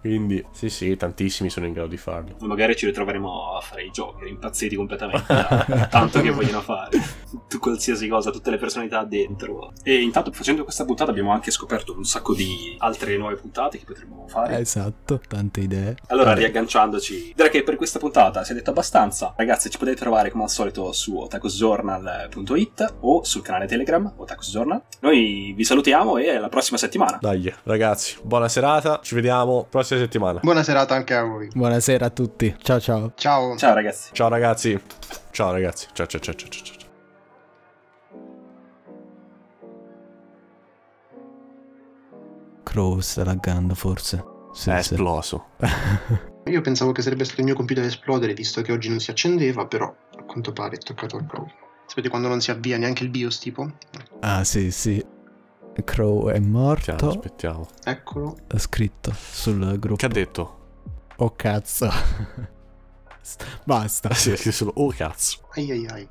Quindi, sì, sì, tantissimi sono in grado di farlo. Magari ci ritroveremo a fare i giochi, impazziti completamente, tanto che vogliono fare. Tu, qualsiasi cosa, tutte le personalità dentro. E intanto, facendo questa puntata, abbiamo anche scoperto un sacco di altre nuove puntate che potremmo fare. Esatto, tante idee. Allora, Vabbè. riagganciandoci, direi che per questa puntata si è detto abbastanza. Ragazzi, ci potete trovare come al solito su otakusjournal.it o sul canale Telegram Otakusjournal. Noi vi salutiamo e alla prossima settimana. Dai, ragazzi, buona serata, ci vediamo prossima settimana. Buona serata anche a voi. Buonasera a tutti. Ciao ciao. Ciao. Ciao ragazzi. Ciao ragazzi. Ciao ragazzi. Ciao ciao ciao ciao ciao. Crow sta laggando forse. Sì, è sì. esploso. Io pensavo che sarebbe stato il mio computer a esplodere visto che oggi non si accendeva, però a quanto pare è toccato al Crow. Sapete quando non si avvia neanche il BIOS tipo? Ah sì sì. Crow è morto. Aspettiamo, aspettiamo. Eccolo. Ha scritto sul gruppo. Che ha detto? Oh cazzo. Basta. Sì, sì, solo oh cazzo. Ai ai ai.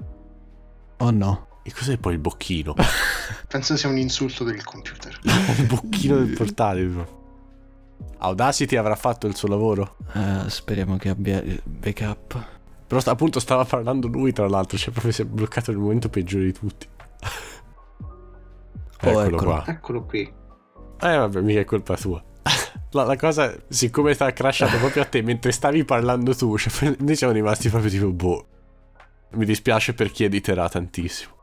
Oh no. E cos'è poi il bocchino? Penso sia un insulto del computer. il bocchino del portale. Audacity avrà fatto il suo lavoro? Uh, speriamo che abbia il backup. Però appunto stava parlando lui, tra l'altro, cioè proprio si è bloccato nel momento peggiore di tutti. Oh, eccolo, eccolo, qua. Eccolo qui. Eh vabbè, mica è colpa tua. La, la, cosa, siccome sta crashato proprio a te mentre stavi parlando tu, cioè, noi siamo rimasti proprio tipo boh. Mi dispiace per chi editerà tantissimo.